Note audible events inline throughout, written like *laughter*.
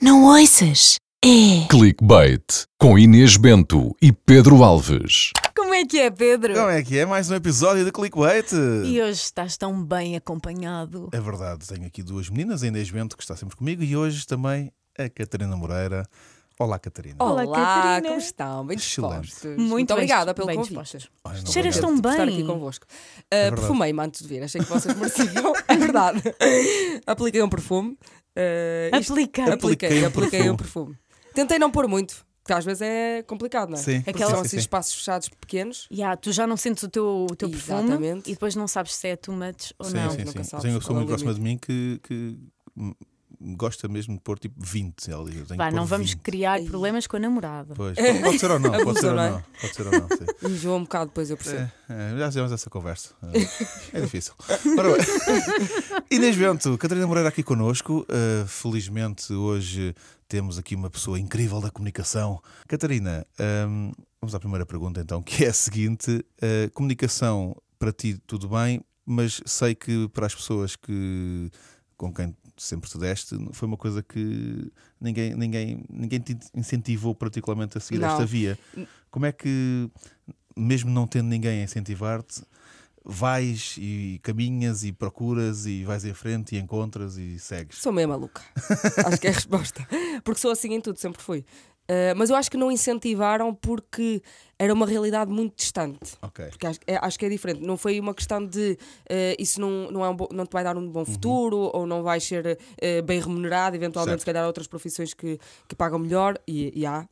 Não ouças? É. Clickbait com Inês Bento e Pedro Alves. Como é que é, Pedro? Como é que é? Mais um episódio de Clickbait. E hoje estás tão bem acompanhado. É verdade, tenho aqui duas meninas, a Inês Bento, que está sempre comigo, e hoje também a Catarina Moreira. Olá, Catarina. Olá, Olá, Catarina. como estão? Bem Excelente. dispostos. Muito bem- obrigada pelo bem convite. dispostas. Cheiras tão Por estar bem. aqui convosco. Uh, verdade. Perfumei-me antes de vir, achei que vocês *laughs* mereciam. é verdade. *laughs* Apliquei um perfume. Uh, isto-. Apliquei, Apliquei um apliquei um perfume. Tentei não pôr muito, porque às vezes é complicado, não é? Sim, Porque Aquela- são sim, assim sim. espaços fechados pequenos. Ya, tu já não sentes o teu, o teu perfume Exatamente. e depois não sabes se é too much ou Sim, não. sim, nunca sim. sabes Tenho uma qual pessoa é o muito próxima de mim que, que hum, gosta mesmo de pôr tipo 20. Ela diz, pôr não vamos 20. criar problemas com a namorada. Pois, *laughs* pode, pode ser ou não, pode ser ou não é? não. Pode ser ou não, sim. *laughs* Enjoa um bocado, depois eu percebo. É, é, já fizemos essa conversa. É, é difícil. Ora bem. *laughs* Inês Bento, Catarina Moreira aqui connosco. Uh, felizmente hoje temos aqui uma pessoa incrível da comunicação. Catarina, um, vamos à primeira pergunta então, que é a seguinte: uh, comunicação para ti tudo bem, mas sei que para as pessoas que com quem sempre te deste, foi uma coisa que ninguém, ninguém, ninguém te incentivou particularmente a seguir Não. esta via. Como é que, mesmo não tendo ninguém a incentivar-te, vais e caminhas e procuras e vais em frente e encontras e segues? Sou meio maluca. *laughs* acho que é a resposta. Porque sou assim em tudo, sempre fui. Uh, mas eu acho que não incentivaram porque era uma realidade muito distante. Ok. Porque acho, é, acho que é diferente. Não foi uma questão de eh, isso não, não, é um bo- não te vai dar um bom futuro ou não vais ser eh, bem remunerado, eventualmente, Certo. se calhar, outras profissões que, que pagam melhor, e, e há.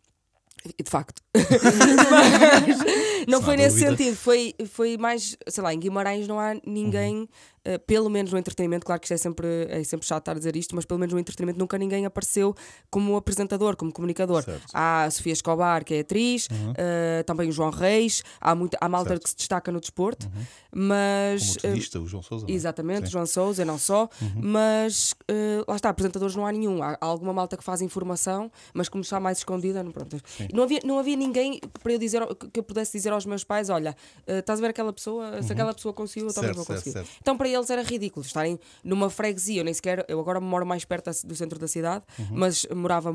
E de facto. *laughs* Mas não Sem foi nesse dúvida. sentido. Foi, foi mais, sei lá, em Guimarães não há ninguém, eh, pelo menos no entretenimento, claro que isto é sempre, é sempre chato estar a dizer isto, mas pelo menos no entretenimento nunca ninguém apareceu como apresentador, como comunicador. Certo. Há a Sofia Escobar, que é atriz, eh, também o João Reis, há, muita, há malta Certo. que se destaca no desporto, Como mas. o tenista, o João é? Exatamente, Sim. João Souza, não só, mas eh, lá está, apresentadores não há nenhum. Há, há alguma malta que faz informação, mas como está mais escondida, não, pronto. Não, havia, não havia ninguém para eu dizer que eu pudesse dizer aos meus pais: olha, eh, estás a ver aquela pessoa? Se aquela pessoa conseguiu, eu também Certo, vou certo, conseguir. certo. Então para eles era ridículo estarem numa freguesia. Eu nem sequer, eu agora moro mais perto do centro da cidade, Uhum. mas morava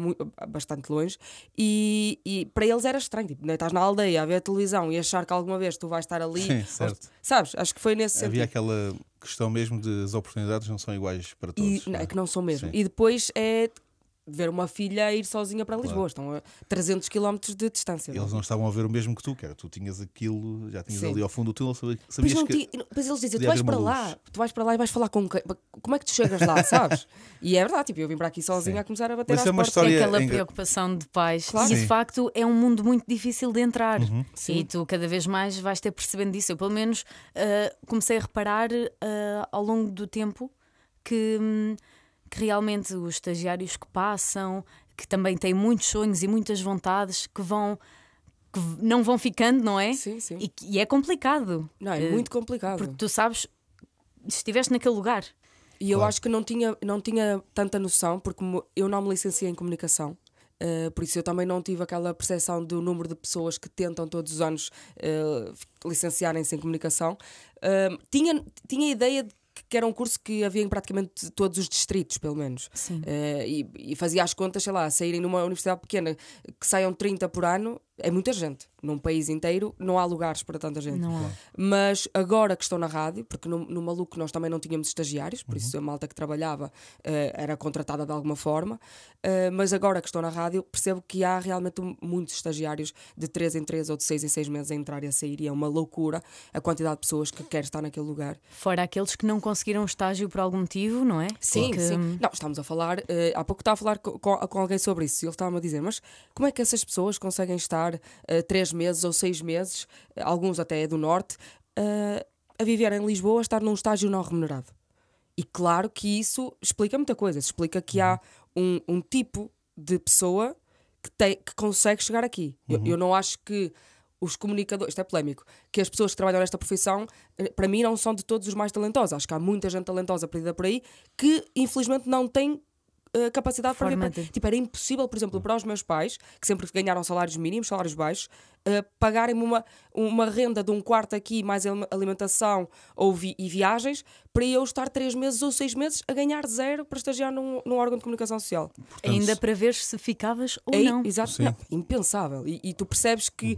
bastante longe e, e para eles era estranho. Tipo, né, estás na aldeia a ver a televisão e achar que alguma vez tu vais estar ali. Sim, certo. Sabes? Acho que foi nesse sentido. Havia aquela questão mesmo de as oportunidades não são iguais para todos. E, não não, é? é que não são mesmo. Sim. E depois é ver uma filha ir sozinha para Lisboa. Estão a 300 km de distância. Eles não estavam a ver o mesmo que tu, que era tu tinhas aquilo, já tinhas Sim. ali ao fundo do túnel, sabi- Pois, sabias não que. ti- pois eles dizem, tu vais para lá, luz. tu vais para lá e vais falar com quem? Como é que tu chegas lá, *laughs* sabes? E é verdade, tipo, eu vim para aqui sozinha Sim. a começar a bater Mas às é uma história- É aquela engra- preocupação de pais. Claro. E de facto é um mundo muito difícil de entrar. Sim. E tu cada vez mais vais ter percebendo disso. Eu, pelo menos, ah, comecei a reparar ah, ao longo do tempo que, hum, que realmente os estagiários que passam, que também têm muitos sonhos e muitas vontades, que vão. que não vão ficando, não é? Sim, sim. E, que- e é complicado. Não, é Eh, muito complicado. Porque tu sabes, estiveste naquele lugar. E eu Claro. acho que não tinha, não tinha tanta noção, porque eu não me licenciei em comunicação. eh, por isso eu também não tive aquela percepção do número de pessoas que tentam todos os anos eh, licenciarem-se em comunicação. Eh, tinha, tinha a ideia de que era um curso que havia em praticamente todos os distritos, pelo menos. Sim. Eh, e, e fazia as contas, sei lá, saírem numa universidade pequena que saiam 30 por ano, é muita gente. Num país inteiro não há lugares para tanta gente. Não há. Mas agora que estou na rádio, porque no, no Maluco nós também não tínhamos estagiários, por isso a malta que trabalhava eh, era contratada de alguma forma, eh, mas agora que estou na rádio percebo que há realmente muitos estagiários de 3 em 3 ou de 6 em 6 meses a entrar e a sair, e é uma loucura a quantidade de pessoas que quer estar naquele lugar. Fora aqueles que não conseguiram estágio por algum motivo, não é? Sim, Porque, sim. hum, Não, estamos a falar, eh, há pouco estava a falar co- com, com alguém sobre isso e ele estava-me a dizer, mas como é que essas pessoas conseguem estar eh, três meses ou seis meses, eh, alguns até do norte, eh, a viver em Lisboa, a estar num estágio não remunerado? E claro que isso explica muita coisa. Isso explica que há um, um tipo de pessoa que, tem, que consegue chegar aqui. Eu, eu não acho que os comunicadores, isto é polémico, que as pessoas que trabalham nesta profissão, para mim, não são de todos os mais talentosos. Acho que há muita gente talentosa perdida por aí que, infelizmente, não tem eh, capacidade para para. de- Tipo, era impossível, por exemplo, para os meus pais, que sempre ganharam salários mínimos, salários baixos, eh, pagarem-me uma, uma renda de um quarto aqui, mais alimentação ou vi- e viagens, para eu estar três meses ou seis meses a ganhar zero para estagiar num, num órgão de comunicação social. Ainda para ver se ficavas ou É, não. Exato, não, impensável. E, e tu percebes que.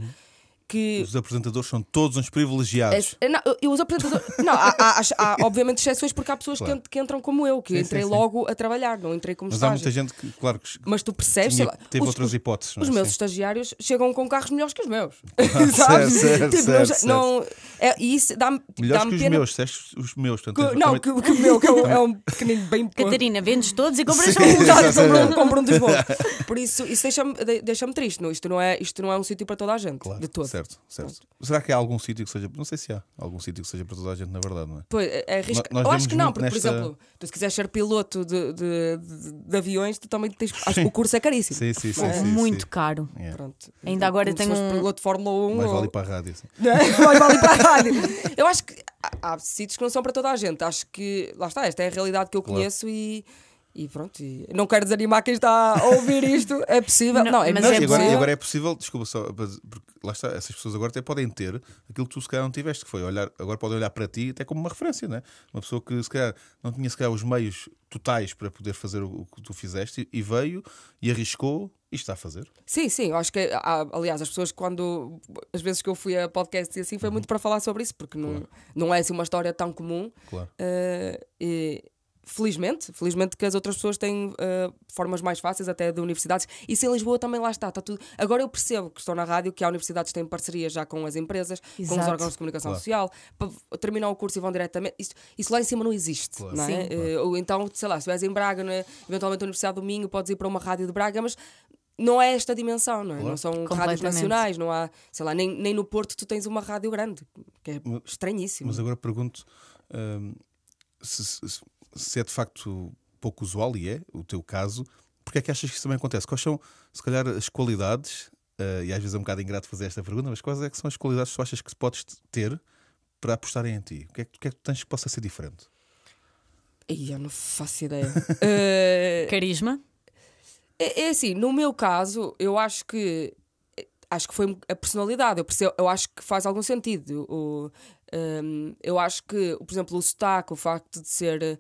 Que Os apresentadores são todos uns privilegiados. é- não, eu- os apresentadores. não, há, há- há- há, obviamente exceções porque há pessoas que Claro. ent- que, entram como eu, que Sim, entrei sim, sim. logo a trabalhar, não entrei como Mas há estágio. muita gente que, claro, que Mas tu percebes, sei tinha- lá, teve os, outras os- hipóteses. não é? os meus Sim. estagiários chegam com carros melhores que os meus. *laughs* *laughs* Sabes? certo, Tipo, certo, não, já- certo. não- é, e isso dá-me Melhores dá-me que os pena. meus, disseste os meus. portanto, que- não, também- que, que o meu que é um, é um pequenino bem pequeno. *laughs* Catarina, vendes todos e compras Sim. um. Compro, um dos bons. Por isso, isso deixa-me de- deixa-me triste. Não? Isto, não é, isto não é um sítio para toda a gente, de todo. Certo, certo. Será que há algum sítio que seja. Não sei se há algum sítio que seja para toda a gente, na verdade, não é? Pois, é, é arrisca- Nós Eu acho que não, porque, nesta- por exemplo, tu se quiseres ser piloto de, de, de- de aviões, tu também tens. Acho que o curso é caríssimo. Sim, sim, sim. É? sim, Muito sim. caro. É. Ainda Pronto. Então, agora tenho um- piloto de Fórmula 1. Mais ou- vale ir para a rádio. sim. *laughs* Mais vale ir para a rádio. Eu acho que há, há sítios que não são para toda a gente. Acho que, lá está, esta é a realidade que eu Claro. conheço e. E pronto, e não quero desanimar quem está a ouvir isto, é possível. Não, Não, é mas Não, é e, agora, e agora é possível, desculpa só, porque lá está, essas pessoas agora até podem ter aquilo que tu se calhar não tiveste, que foi olhar, agora podem olhar para ti até como uma referência, né? Uma pessoa que se calhar não tinha se calhar os meios totais para poder fazer o, que tu fizeste e veio e arriscou e está a fazer. Sim, sim, eu acho que, há- aliás, as pessoas, quando as vezes que eu fui a podcast e assim, Uhum. foi muito para falar sobre isso, porque não, não é assim uma história tão comum. Claro. Eh, e, felizmente, felizmente que as outras pessoas têm eh, formas mais fáceis até de universidades. Isso em Lisboa também lá está, está tudo. Agora eu percebo que estou na rádio que há universidades que têm parcerias já com as empresas, com os Exato. órgãos de comunicação Claro. social, para terminar o curso e vão diretamente. Isso, isso lá em cima não existe, Claro. não é? Sim. Eh, ou então, sei lá, se estiveres em Braga, não é? eventualmente a Universidade do Minho, podes ir para uma rádio de Braga, mas não é esta dimensão, não é? Claro. Não são rádios nacionais, não há, sei lá, nem, nem no Porto tu tens uma rádio grande, que é estranhíssimo. Mas agora pergunto hum, se, se- se é de facto pouco usual, e é o teu caso, porque é que achas que isso também acontece? Quais são, se calhar, as qualidades, eh, e às vezes é um bocado ingrato fazer esta pergunta, mas quais é que são as qualidades que tu achas que podes ter para apostarem em ti? O que é que, o que, é que tu tens que possa ser diferente? Ih, eu não faço ideia. *laughs* Eh, Carisma? É, é assim, no meu caso, eu acho que acho que foi a personalidade. Eu, percebo, eu acho que faz algum sentido. O, hum, eu acho que, por exemplo, o sotaque, o facto de ser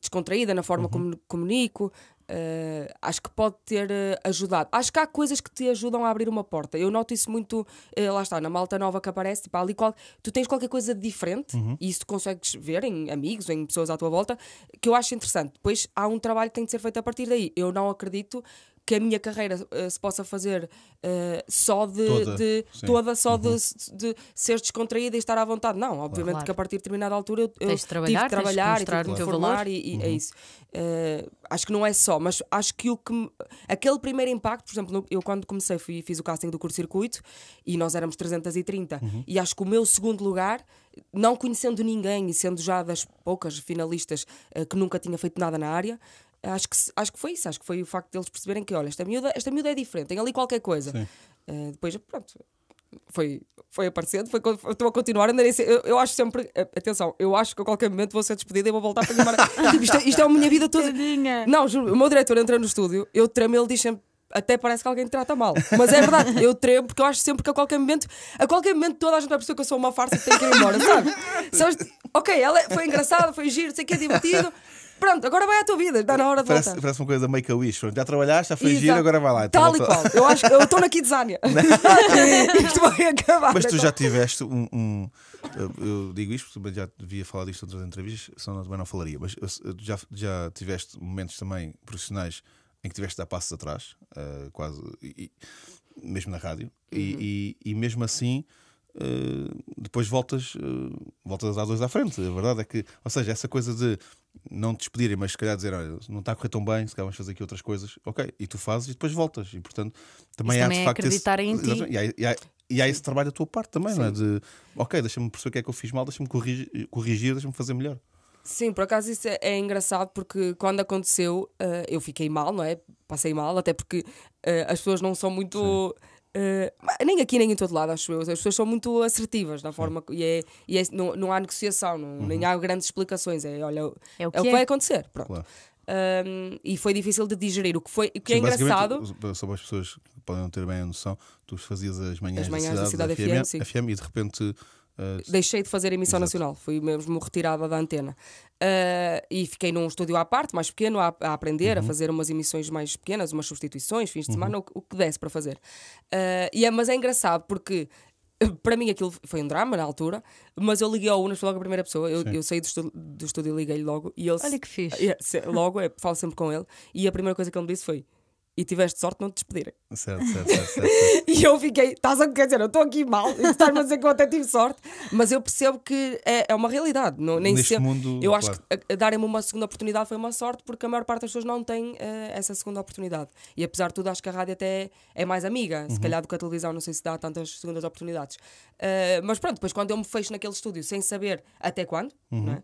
descontraída na forma como comunico. eh, acho que pode ter eh, ajudado. Acho que há coisas que te ajudam a abrir uma porta. Eu noto isso muito, eh, lá está, na malta nova que aparece, tipo, ali qual, tu tens qualquer coisa de diferente e isso tu consegues ver em amigos, em pessoas à tua volta, que eu acho interessante. Depois há um trabalho que tem de ser feito a partir daí. Eu não acredito que a minha carreira eh, se possa fazer eh, só de Toda, de- toda só de, de ser descontraída e estar à vontade. Não, obviamente Claro. que a partir de determinada altura eu, eu Tens de trabalhar, tive tens de de trabalhar e mostrar tive o de teu formar valor. e, e é isso. Eh, acho que não é só, mas acho que o que me- aquele primeiro impacto, por exemplo, no- eu quando comecei fui, fiz o casting do curso circuito e nós éramos 330 e acho que o meu segundo lugar, não conhecendo ninguém e sendo já das poucas finalistas eh, que nunca tinha feito nada na área, acho que, acho que foi isso, acho que foi o facto deles perceberem que, olha, esta miúda, esta miúda é diferente, tem ali qualquer coisa. Eh, depois, pronto, foi, foi aparecendo, foi, estou a continuar. Sei- eu, eu acho sempre, atenção, eu acho que a qualquer momento vou ser despedida e vou voltar para Guimarães. *laughs* tipo, isto, é- isto é a minha vida toda. Tadinha. Não, juro, o meu diretor entra no estúdio, eu tremo, ele diz sempre. Até parece que alguém te trata mal. Mas é verdade, eu tremo porque eu acho sempre que a qualquer momento, a qualquer momento toda a gente vai perceber que eu sou uma farsa e que tenho que ir embora, sabe? Sabes? Ok, ela foi engraçada, foi giro, sei que é divertido. Pronto, agora vai à tua vida, está na hora de Parece, voltar. parece uma coisa da make a wish. Já trabalhaste, já foi Exato. giro, agora vai lá. então Tal e qual. Eu acho que eu estou na Kidzania. *laughs* *laughs* Isto vai acabar. Mas tu então. já tiveste um. um- eu- digo isto porque já devia falar disto em outras entrevistas, senão também não falaria. Mas já, já tiveste momentos também profissionais em que tiveste de dar passos atrás, eh, quase, e- mesmo na rádio, Uhum. e, e- e mesmo assim. Eh, depois voltas, eh, voltas a dar dois à frente. A verdade é que, ou seja, essa coisa de não te despedirem, mas se calhar dizer, olha, não está a correr tão bem, se calhar vamos fazer aqui outras coisas, ok, e tu fazes e depois voltas. E portanto, também Isso há também de é facto. acreditar em ti. E há, e há- e há esse trabalho da tua parte também, não é? De ok, deixa-me perceber o que é que eu fiz mal, deixa-me corrigir, corrigir deixa-me fazer melhor. Sim, por acaso isso é, é engraçado porque quando aconteceu eh, eu fiquei mal, não é? Passei mal, até porque eh, as pessoas não são muito. Eh, nem aqui nem em todo lado, acho eu. As pessoas são muito assertivas na forma que- e, é, e é- não, não há negociação, não, nem há grandes explicações. É, olha, É o é o que que é. vai acontecer. Pronto. Claro. Um, e foi difícil de digerir. O que, foi, o que é Sim, basicamente, engraçado. Só para as pessoas que podem não ter bem a noção, tu fazias as manhãs, As manhãs da da cidade, Cidade da FM, sim. FM, e de repente. Uh, Deixei de fazer emissão Exato. nacional, fui mesmo retirada da antena. Uh, e fiquei num estúdio à parte, mais pequeno, a, a aprender, Uhum. a fazer umas emissões mais pequenas, umas substituições, fins de semana, o, que- o que desse para fazer. Uh, e é, mas é engraçado porque. *laughs* Para mim aquilo foi um drama na altura, mas eu liguei ao Unas, foi logo a primeira pessoa. Eu, eu saí do, estu- do estúdio e liguei-lhe logo. E ele, Olha que fixe. *laughs* Se- logo, eu falo sempre com ele. E a primeira coisa que ele me disse foi: E tiveste sorte de não te despedirem. certo, certo, certo, certo, certo. *laughs* E eu fiquei, estás a quer dizer, eu estou aqui mal, estás-me a dizer que eu até tive sorte, mas eu percebo que é, é uma realidade. Não, nem Neste sempre. mundo, eu acho claro. que darem-me uma segunda oportunidade foi uma sorte, porque a maior parte das pessoas não tem eh, essa segunda oportunidade. E apesar de tudo, acho que a rádio até é, mais amiga, Uhum. se calhar do que a televisão, não sei se dá tantas segundas oportunidades. Eh, mas pronto, depois quando eu me fecho naquele estúdio sem saber até quando, Uhum. não é?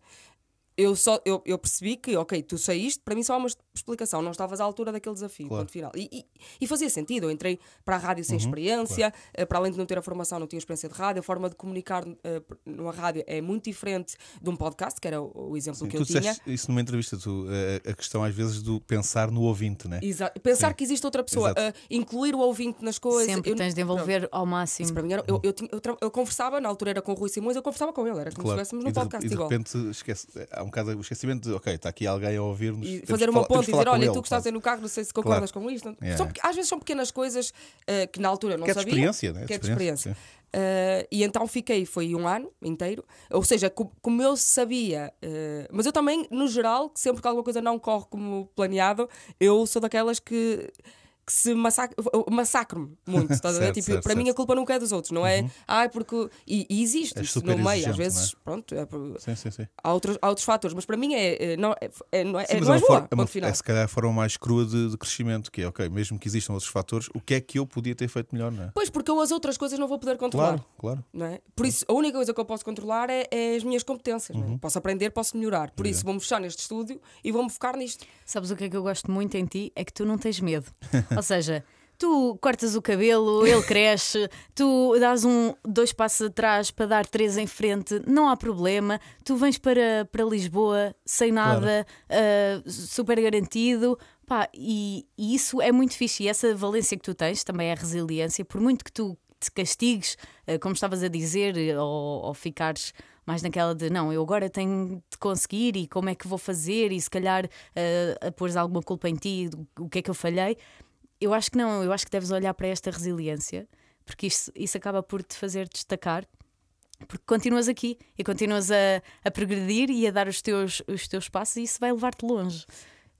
Eu, só, eu, eu percebi que, ok, tu saíste, para mim só há uma explicação, não estavas à altura daquele desafio, Claro. ponto final. E, e, e fazia sentido, eu entrei para a rádio Uhum, sem experiência, eh, para além de não ter a formação, não tinha experiência de rádio, a forma de comunicar eh, numa rádio é muito diferente de um podcast, que era o, o exemplo Sim, que tu eu tinha. disseste isso numa entrevista, tu, eh, a questão às vezes do pensar no ouvinte, né? Exa- Pensar Sim. que existe outra pessoa, Exato. eh, incluir o ouvinte nas coisas. Sempre eu- tens de envolver ao Isso máximo. para mim era, eu, eu, tinha- eu tra- eu conversava, na altura era com o Rui Simões, eu conversava com ele, era como se Claro. estivéssemos E num podcast e de igual. repente esquece, há um bocado o esquecimento de, ok, está aqui alguém a ouvir-nos. E fazer uma ponte e dizer: olha, ele, tu que estás aí no carro, não sei se concordas com isto. Yeah. São às vezes são pequenas coisas eh, que na altura não Que é de sabia. experiência, né? que é de experiência. Eh, e então fiquei, foi um ano inteiro, ou seja, co- como eu sabia, eh, mas eu também, no geral, sempre que alguma coisa não corre como planeado, eu sou daquelas que. Que se massac- eu massacro-me muito, estás a ver? Certo, Tipo, certo, para mim certo. a culpa nunca é dos outros, não é? Ai, porque. E, e existe És isso no meio, exigente, às vezes, não pronto, é Sim, sim, sim. há, outros, há outros fatores, mas para mim é, é- não é, é, não é, Sim, é, não é, é uma boa, forma- é, uma- ponto final. é se calhar a forma mais crua de, de crescimento, que é, ok, mesmo que existam outros fatores, o que é que eu podia ter feito melhor, não é? Pois, porque eu as outras coisas não vou poder controlar. Claro, claro. Não é? Por isso, a única coisa que eu posso controlar é, é as minhas competências. não é? Posso aprender, posso melhorar. Por isso, vou-me fechar neste estúdio e vou-me focar nisto. Sabes o que é que eu gosto muito em ti? É que tu não tens medo. *laughs* Ou seja, tu cortas o cabelo, ele cresce, tu dás um dois passos atrás para dar três em frente, não há problema. Tu vens para, para Lisboa sem nada, ah, super garantido. Pá, e, e isso é muito fixe. E essa valência que tu tens também é a resiliência, por muito que tu te castigues, ah, como estavas a dizer, ou, ou ficares mais naquela de não, eu agora tenho de conseguir e como é que vou fazer, e se calhar ah, a pôres alguma culpa em ti, o que é que eu falhei. Eu acho que não, eu acho que deves olhar para esta resiliência, porque isso, isso acaba por te fazer destacar. Porque continuas aqui e continuas a, a progredir e a dar os teus, os teus passos, e isso vai levar-te longe.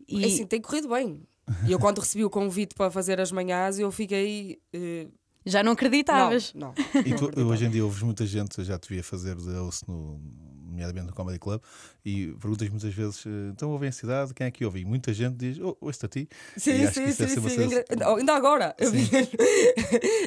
E É assim, tem corrido bem. E eu, quando recebi o convite para fazer as manhãs, eu fiquei. eh, já não não, acreditavas. não. E não tu, acreditava. hoje em dia ouves muita gente, eu já te via fazer de host no, nomeadamente no Comedy Club, e perguntas muitas vezes, eh, então ouvem a cidade, quem é que ouve? E muita gente diz, oh, ouço-te a ti. E Sim, sim, sim. ser sim. Ainda agora, eu vinha,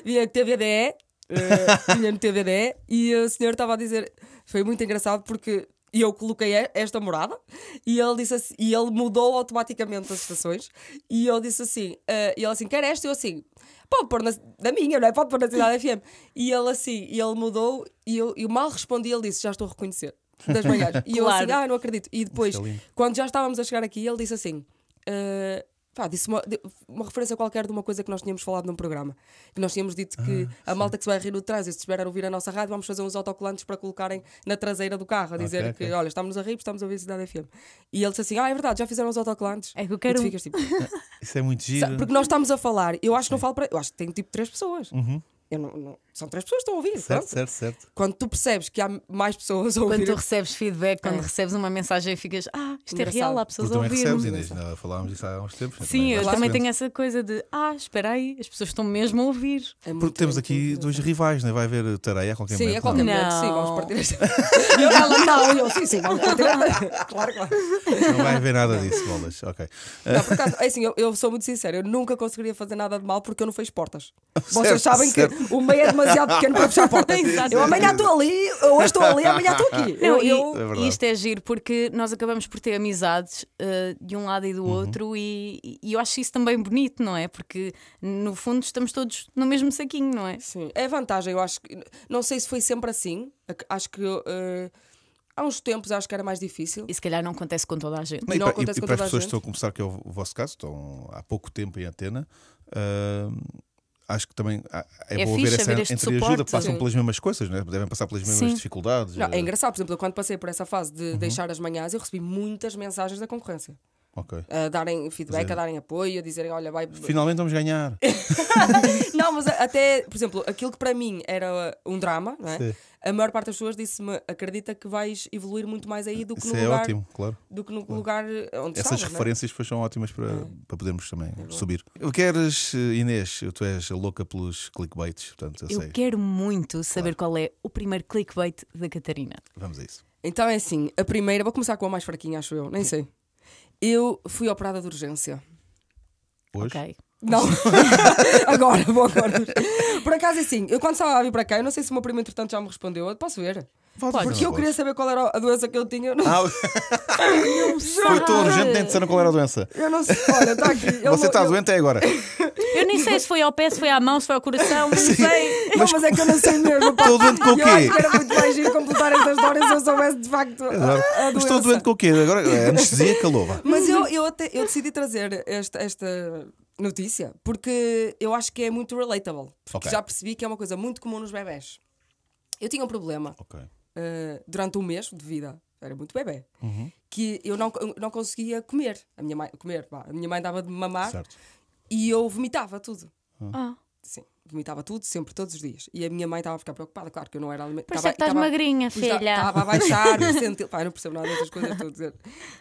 vinha *laughs* no TVDE, eh, vinha no TVDE e o senhor estava a dizer, foi muito engraçado porque eu coloquei e- esta morada e ele disse assim, e ele mudou automaticamente as estações e eu disse assim, eh, e ele assim, quer esta? E eu assim, pode pôr na, da minha, não é? Pode pôr na Cidade FM. E ele assim, e ele mudou e eu, eu mal respondi, ele disse, já estou a reconhecer. Das *laughs* manhãs. E eu assim, Claro. ah, não acredito. E depois, Isso é quando já estávamos a chegar aqui, ele disse assim: "Ah, pá, disse uma, uma referência qualquer de uma coisa que nós tínhamos falado num programa. Que nós tínhamos dito que Ah, a malta que se vai rir no trânsito, se estiver a ouvir a nossa rádio, vamos fazer uns autocolantes para colocarem na traseira do carro, a dizer Ok, que, ok. olha, estamos a rir, porque estamos a ouvir a Cidade FM. E ele disse assim: ah, é verdade, já fizeram os autocolantes. É que eu quero. ficas tipo, *laughs* Isso é muito giro. porque nós estamos a falar, eu acho que não falo para. Eu acho que tem tipo três pessoas. Uhum. Eu não, não- são três pessoas que estão a ouvir. Certo, certo, certo. Quando tu percebes que há mais pessoas a Quando ouvir. tu recebes feedback, quando É. recebes uma mensagem, ficas, ah, isto é Engraçado. real, há pessoas tu a também recebes, ouvir. Inês, não, falámos disso há uns tempos. né? Sim, eu também tenho essa coisa de, ah, espera aí, as pessoas estão mesmo a ouvir. É muito- Porque temos aqui engraçado. dois rivais, não é? vai haver tareia a qualquer Sim, momento. a qualquer não? momento, sim, vamos partir esta. E eu, ela, não, e eu, sim, sim, vamos partir. *laughs* Claro, claro. Não vai haver nada disso, bolas. Ok. Não, por acaso, é assim, eu, eu sou muito sincero, eu nunca conseguiria fazer nada de mal porque eu não fecho portas. *laughs* Vocês Certo, sabem certo. que o meio é demasiado pequeno para fechar portas. *laughs* Exato. eu amanhã estou ali, hoje estou ali, amanhã estou aqui. Não, Eu, e, eu- É e isto é giro porque nós acabamos por ter amizades eh, de um lado e do Uhum. outro, e, e eu acho isso também bonito, não é? Porque no fundo estamos todos no mesmo saquinho, não é? Sim, é vantagem, eu acho que. Não sei se foi sempre assim, ac- acho que. eh, Há uns tempos acho que era mais difícil. E se calhar não acontece com toda a gente. Não, e, para, acontece e com para as toda a pessoas que estão a começar, que é o, vosso caso, estão há pouco tempo em antena, ah, acho que também ah, é, É bom haver essa entreajuda, passam Sim. pelas mesmas coisas, né? devem passar pelas mesmas Sim. dificuldades. Não, é engraçado, por exemplo, eu quando passei por essa fase de Uhum. deixar as manhãs, eu recebi muitas mensagens da concorrência. Ok. A darem feedback, é- a darem apoio, a dizerem, olha, vai. Finalmente vamos ganhar. *laughs* Não, mas até, por exemplo, aquilo que para mim era um drama, não é? Sim. a maior parte das pessoas disse-me: acredita que vais evoluir muito mais aí do que Isso no é lugar, ótimo, claro. do que no lugar onde Essas é? referências depois são ótimas para, para podermos também subir. O que eres, eh, Inês? Tu és louca pelos clickbaits, portanto eu, Eu sei. quero muito saber qual é o primeiro clickbait da Catarina. Vamos a isso. Então é assim: a primeira, vou começar com a mais fraquinha, acho eu, nem sei. Eu fui operada de urgência. Hoje? Ok. Não, *laughs* *laughs* agora, vou agora. Por acaso, é assim, eu quando estava a vir para cá, eu não sei se o meu primo, entretanto, já me respondeu. Eu Posso ver? Porque eu queria saber qual era a doença que eu tinha. Eu não, Ah, Não foi tão urgente, nem disseram qual era a doença. eu não sei. Olha, está aqui. eu Você está eu- doente é agora. Eu nem sei se foi ao pé, se foi à mão, se foi ao coração, não sei. Não, mas é que eu não sei mesmo. pá. Estou doente com o Eu acho quê? que era muito mais giro completar estas histórias se eu soubesse de facto a, a Mas doença. estou doente com o quê? Agora é anestesia calova. Mas eu, eu, até, eu decidi trazer esta, esta notícia porque eu acho que é muito relatable. Porque Ok. já percebi que é uma coisa muito comum nos bebés. Eu tinha um problema Ok. Eh, durante um mês de vida, era muito bebê, Uhum. que eu não, eu não conseguia comer. A minha mãe, comer, vá. a minha mãe dava de mamar Certo. e eu vomitava tudo. Ah, Sim, vomitava tudo, sempre, todos os dias. E a minha mãe estava a ficar preocupada, claro que eu não era por alimentada. isso é que estás magrinha, filha. Estava a baixar, percentil. *laughs* Pá, não percebo nada destas coisas, estou a dizer.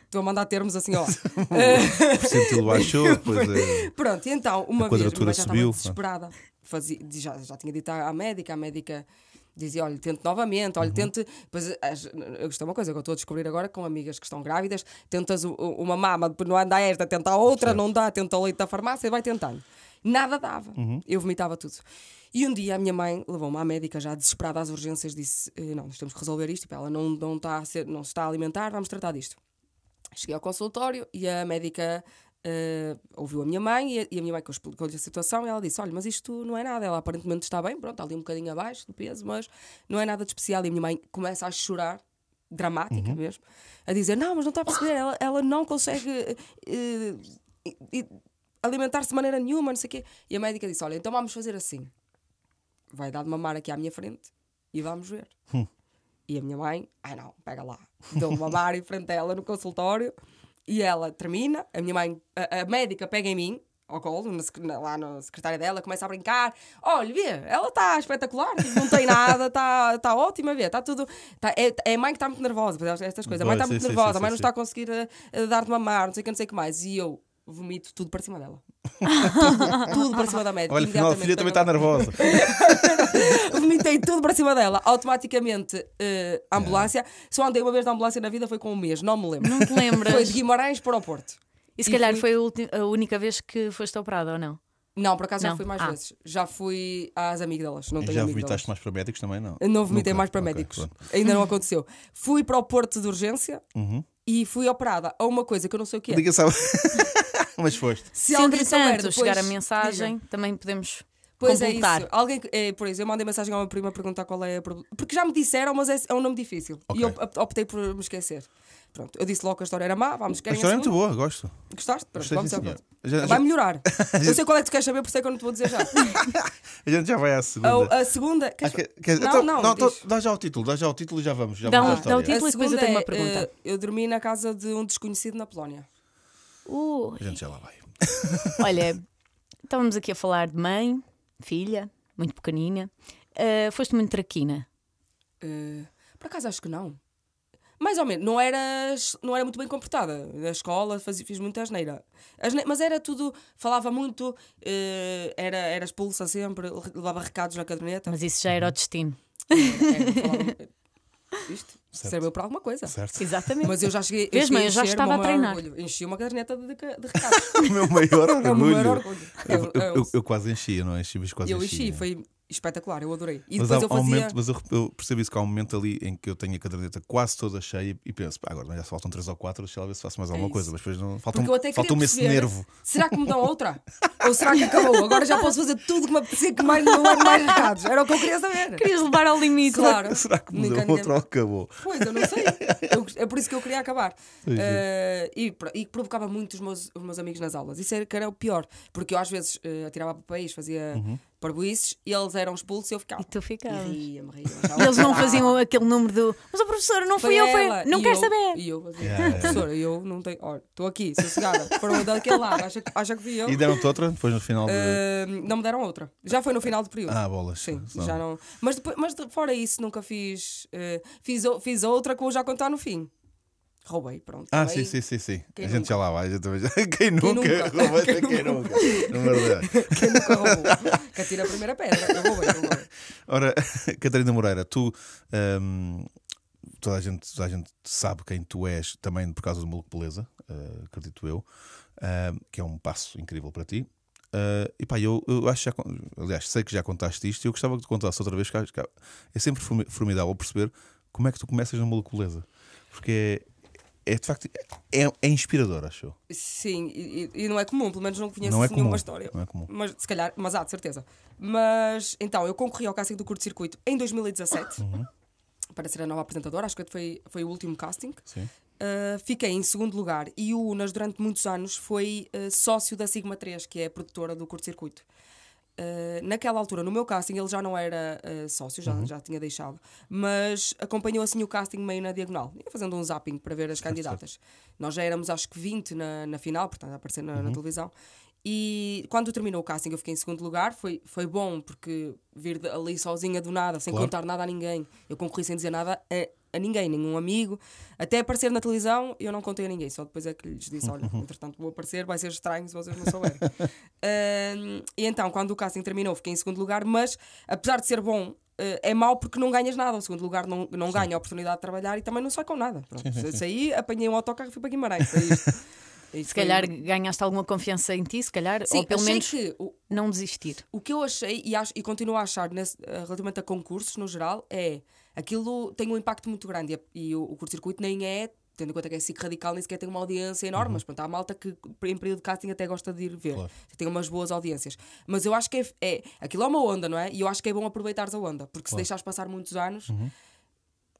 Estou a mandar termos assim, ó. *laughs* O percentil baixou, *laughs* depois é. Pronto, e então, uma A vez, a minha mãe já subiu. estava desesperada. Fazia, já, já tinha dito à à médica, a médica dizia: olha, tente novamente, Uhum. olha, tente. Pois, eu gostei uma coisa que eu estou a descobrir agora com amigas que estão grávidas: tentas uma mama, depois não anda esta, tenta a outra, não dá, tenta o leite da farmácia e vai tentando. Nada dava. Uhum. Eu vomitava tudo. E um dia a minha mãe levou-me à médica, já desesperada às urgências, disse: "Eh, Não, nós temos que resolver isto. Ela não, não, está a ser, não se está a alimentar, vamos tratar disto. Cheguei ao consultório e a médica eh, ouviu a minha mãe e a, e a minha mãe que eu explicou-lhe a situação e ela disse: Olha, mas isto não é nada. Ela aparentemente está bem, pronto, está ali um bocadinho abaixo do peso, mas não é nada de especial. E a minha mãe começa a chorar, dramática mesmo, a dizer: Não, mas não está a perceber, ela, ela não consegue eh, eh, alimentar-se de maneira nenhuma, não sei o quê. E a médica disse: Olha, então vamos fazer assim: vai dar de mamar aqui à minha frente e vamos ver. E a minha mãe, ai não, pega lá. Deu de mamar em frente a ela no consultório e ela termina. A minha mãe, a, a médica, pega em mim, ao colo, na lá na secretária dela, começa a brincar. Olha, vê, ela está espetacular, tipo, não tem nada, está tá ótima, vê, está tudo. Tá, é, é a mãe que está muito nervosa, por estas coisas. A mãe está muito sim, sim, nervosa, sim, a mãe sim, não sim. está a conseguir eh, eh, dar de mamar, não sei o que, não sei o que mais. E eu vomito tudo para cima dela. tudo, *laughs* tudo para cima da médica. Olha, afinal a filha também está nervosa. *laughs* Vomitei tudo para cima dela. Automaticamente, a ambulância. Só andei uma vez na ambulância na vida, foi com um mês, não me lembro. Não te lembras? Foi de Guimarães para o Porto. E se E calhar fui- foi a, a única vez que foste operada ou não? Não, por acaso já Não. fui mais Ah. vezes. Já fui às amígdalas. Não E tenho já vomitaste mais para médicos também, não? Não vomitei Nunca? mais para Ok, médicos. pronto. Ainda não aconteceu. Fui para o Porto de urgência Uhum. e fui operada a uma coisa que eu não sei o que é. Sabe. *laughs* Mas foste. Se Se alguém souber entretanto depois, chegar a diga. mensagem, também podemos Pois é completar. isso. Alguém, é, por exemplo, eu mandei mensagem à minha prima a perguntar qual é a problema. Porque já me disseram, mas é, é um nome difícil. Ok. E eu op- optei por me esquecer. Pronto, eu disse logo que a história era má, vamos A querem história é a muito boa, gosto. Gostaste? Pronto, Gostei, vamos sim, senhor. Já- Vai já- melhorar. *laughs* Eu sei qual é que tu queres saber, por isso é que eu não te vou dizer já. *laughs* A gente já vai à segunda. A, a segunda. Ah, queres- que- que- Não, então, não, então, diz. dá já o título, dá já o título e já vamos. Já Dá vamos dá o título. A e depois eu tenho uma é, pergunta. eh, eu dormi na casa de um desconhecido na Polónia. Uh, A gente já lá vai. *laughs* olha, estávamos aqui a falar de mãe, filha, muito pequenina. Ah, foste muito traquina. Eh, por acaso acho que não. Mais ou menos, não era, não era muito bem comportada. Na escola fazia, fiz muita asneira. Asne- Mas era tudo, falava muito, eh, era, era expulsa sempre, levava recados na caderneta. Mas isso já era o destino. Era, falava- *laughs* Isto Certo. serviu para alguma coisa. Certo? Exatamente. Mas eu já cheguei. Vês, eu mãe, eu já estava a treinar. orgulho. Enchi uma caderneta de, de, recados. *laughs* O meu maior É *laughs* o meu maior orgulho. orgulho. Eu, Eu- eu- eu- eu- eu quase enchi, eu não enchi, mas quase Eu enchi. enchi, foi espetacular, eu adorei. E Mas, depois há, eu há um fazia. momento, mas eu, eu percebo isso que há um momento ali em que eu tenho a caderneta quase toda cheia e penso, pá, agora já só faltam 3 ou 4, deixa lá ver se faço mais alguma É coisa. Mas depois não. Porque Falta-me eu falta esse nervo. Será que me dão outra? Ou será que acabou? Agora já posso fazer tudo que me apetecer que mais não é mais recados. Era o que eu queria saber. Querias levar ao limite. Claro. *laughs* Será que mudou ninguém- outro ou acabou? Pois, eu não sei. Eu- é por isso que eu queria acabar. Eh, e, e provocava muito os meus, os meus amigos nas aulas. Isso era, que era o pior. Porque eu às vezes eh, atirava papéis, fazia Uhum. Parboices e eles eram expulsos e eu ficava. E tu ficavas. E ria-me. E eles não faziam aquele número do. Mas a professora não fui eu, foi. ela. Não E quer eu- saber. E eu fazia, Yeah, yeah. professora, eu não tenho. Olha, estou aqui, sossegada. Foram daquele lado, acha, que- acha que fui eu? E deram-te outra depois no final de. Eh, não me deram outra. Já foi no final do período. Ah, bolas. Sim, Senão- já não. Mas, depois, mas fora isso, nunca fiz. eh, fiz, o- fiz outra que vou já contar no fim. Roubei, pronto. Ah, Roubei. sim, sim, sim, sim. Quem a gente nunca? já lá vai. gente já- *laughs* Quem nunca? nunca? Roubou, *laughs* Quem Quem nunca? Número dez. *laughs* Quem nunca roubou? que atira a primeira pedra. Eu roubei, roubei. Ora, Catarina Moreira, tu. hum, toda, a gente, toda a gente sabe quem tu és também por causa do Maluco Beleza, eh, acredito eu, hum, que é um passo incrível para ti. Uh, e pá, eu, eu acho que já, aliás, sei que já contaste isto e eu gostava que te contasse outra vez, que que é sempre formi- formidável perceber como é que tu começas na Maluco Beleza, porque é, é de facto é, é inspirador, acho. Sim, e, e- e não é comum, pelo menos não conheço Não é nenhuma comum, história. não é comum. Mas se calhar, mas há, de certeza. Mas então, eu concorri ao casting do curto-circuito em 2017 Uhum. para ser a nova apresentadora, acho que foi, foi o último casting. Sim. Uh, fiquei em segundo lugar e o Unas, durante muitos anos, foi uh, sócio da Sigma 3, que é a produtora do curto-circuito. Uh, naquela altura, no meu casting, ele já não era uh, sócio, já, já tinha deixado, mas acompanhou assim o casting meio na diagonal, ia fazendo um zapping para ver as candidatas. Nós já éramos, acho que 20 na, na final, portanto, a aparecer na, na televisão. E quando terminou o casting, eu fiquei em segundo lugar. Foi, foi bom, porque vir ali sozinha do nada, sem Claro. contar nada a ninguém, eu concorri sem dizer nada a, a ninguém, nenhum amigo. Até aparecer na televisão, eu não contei a ninguém, só depois é que lhes disse: olha, entretanto vou aparecer, vai ser estranho se vocês não souberem. *laughs* Ahm, e então, quando o casting terminou, fiquei em segundo lugar, mas apesar de ser bom. eh, é mau porque não ganhas nada. O segundo lugar não, não ganha a oportunidade de trabalhar e também não sai com nada. Pronto, Saí, apanhei um autocarro e fui para Guimarães. Foi isto. Isto *laughs* Se foi- calhar ganhaste alguma confiança em ti, se calhar, Sim, ou pelo achei menos que o, não desistir. o que eu achei e, acho, e continuo a achar nesse, eh, relativamente a concursos no geral é aquilo tem um impacto muito grande e, a- e o, o curto-circuito nem é, tendo em conta que é SIC radical, nem sequer tem uma audiência enorme, mas pronto, há malta que em período de casting até gosta de ir ver, Claro. tem umas boas audiências. Mas eu acho que é, é- aquilo é uma onda, não é? E eu acho que é bom aproveitares a onda, porque se deixares passar muitos anos.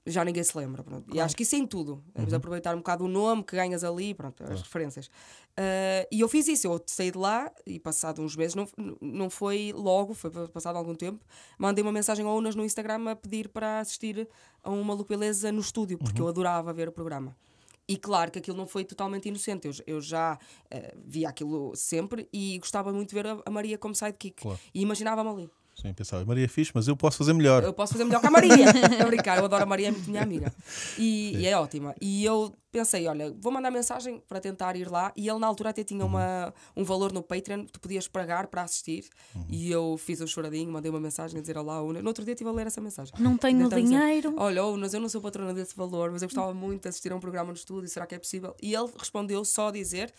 Já ninguém se lembra. Pronto. E acho que isso é em tudo. Deves aproveitar um bocado o nome que ganhas ali, pronto, as referências. Ah, e eu fiz isso. Eu saí de lá e, passado uns meses, não, não foi logo, foi passado algum tempo, mandei uma mensagem ao Unas no Instagram a pedir para assistir a uma Maluco Beleza no estúdio, porque eu adorava ver o programa. E claro que aquilo não foi totalmente inocente. Eu, eu já eh, via aquilo sempre e gostava muito de ver a, a Maria como sidekick. Claro. E imaginava-me ali. Sim, pensava, Maria é fixe, mas eu posso fazer melhor. Eu posso fazer melhor que a Maria. *laughs* a brincar, eu adoro a Maria, é muito minha amiga. E, e é ótima. E eu pensei, olha, vou mandar mensagem para tentar ir lá. E ele na altura até tinha uma, um valor no Patreon que tu podias pagar para assistir. E eu fiz um choradinho, mandei uma mensagem a dizer olá, Una. No outro dia estive a ler essa mensagem. Não tenho Tentava dizer, dinheiro. Olha, Unas, eu não sou patrona desse valor, mas eu gostava muito de assistir a um programa no estúdio, será que é possível? E ele respondeu só a dizer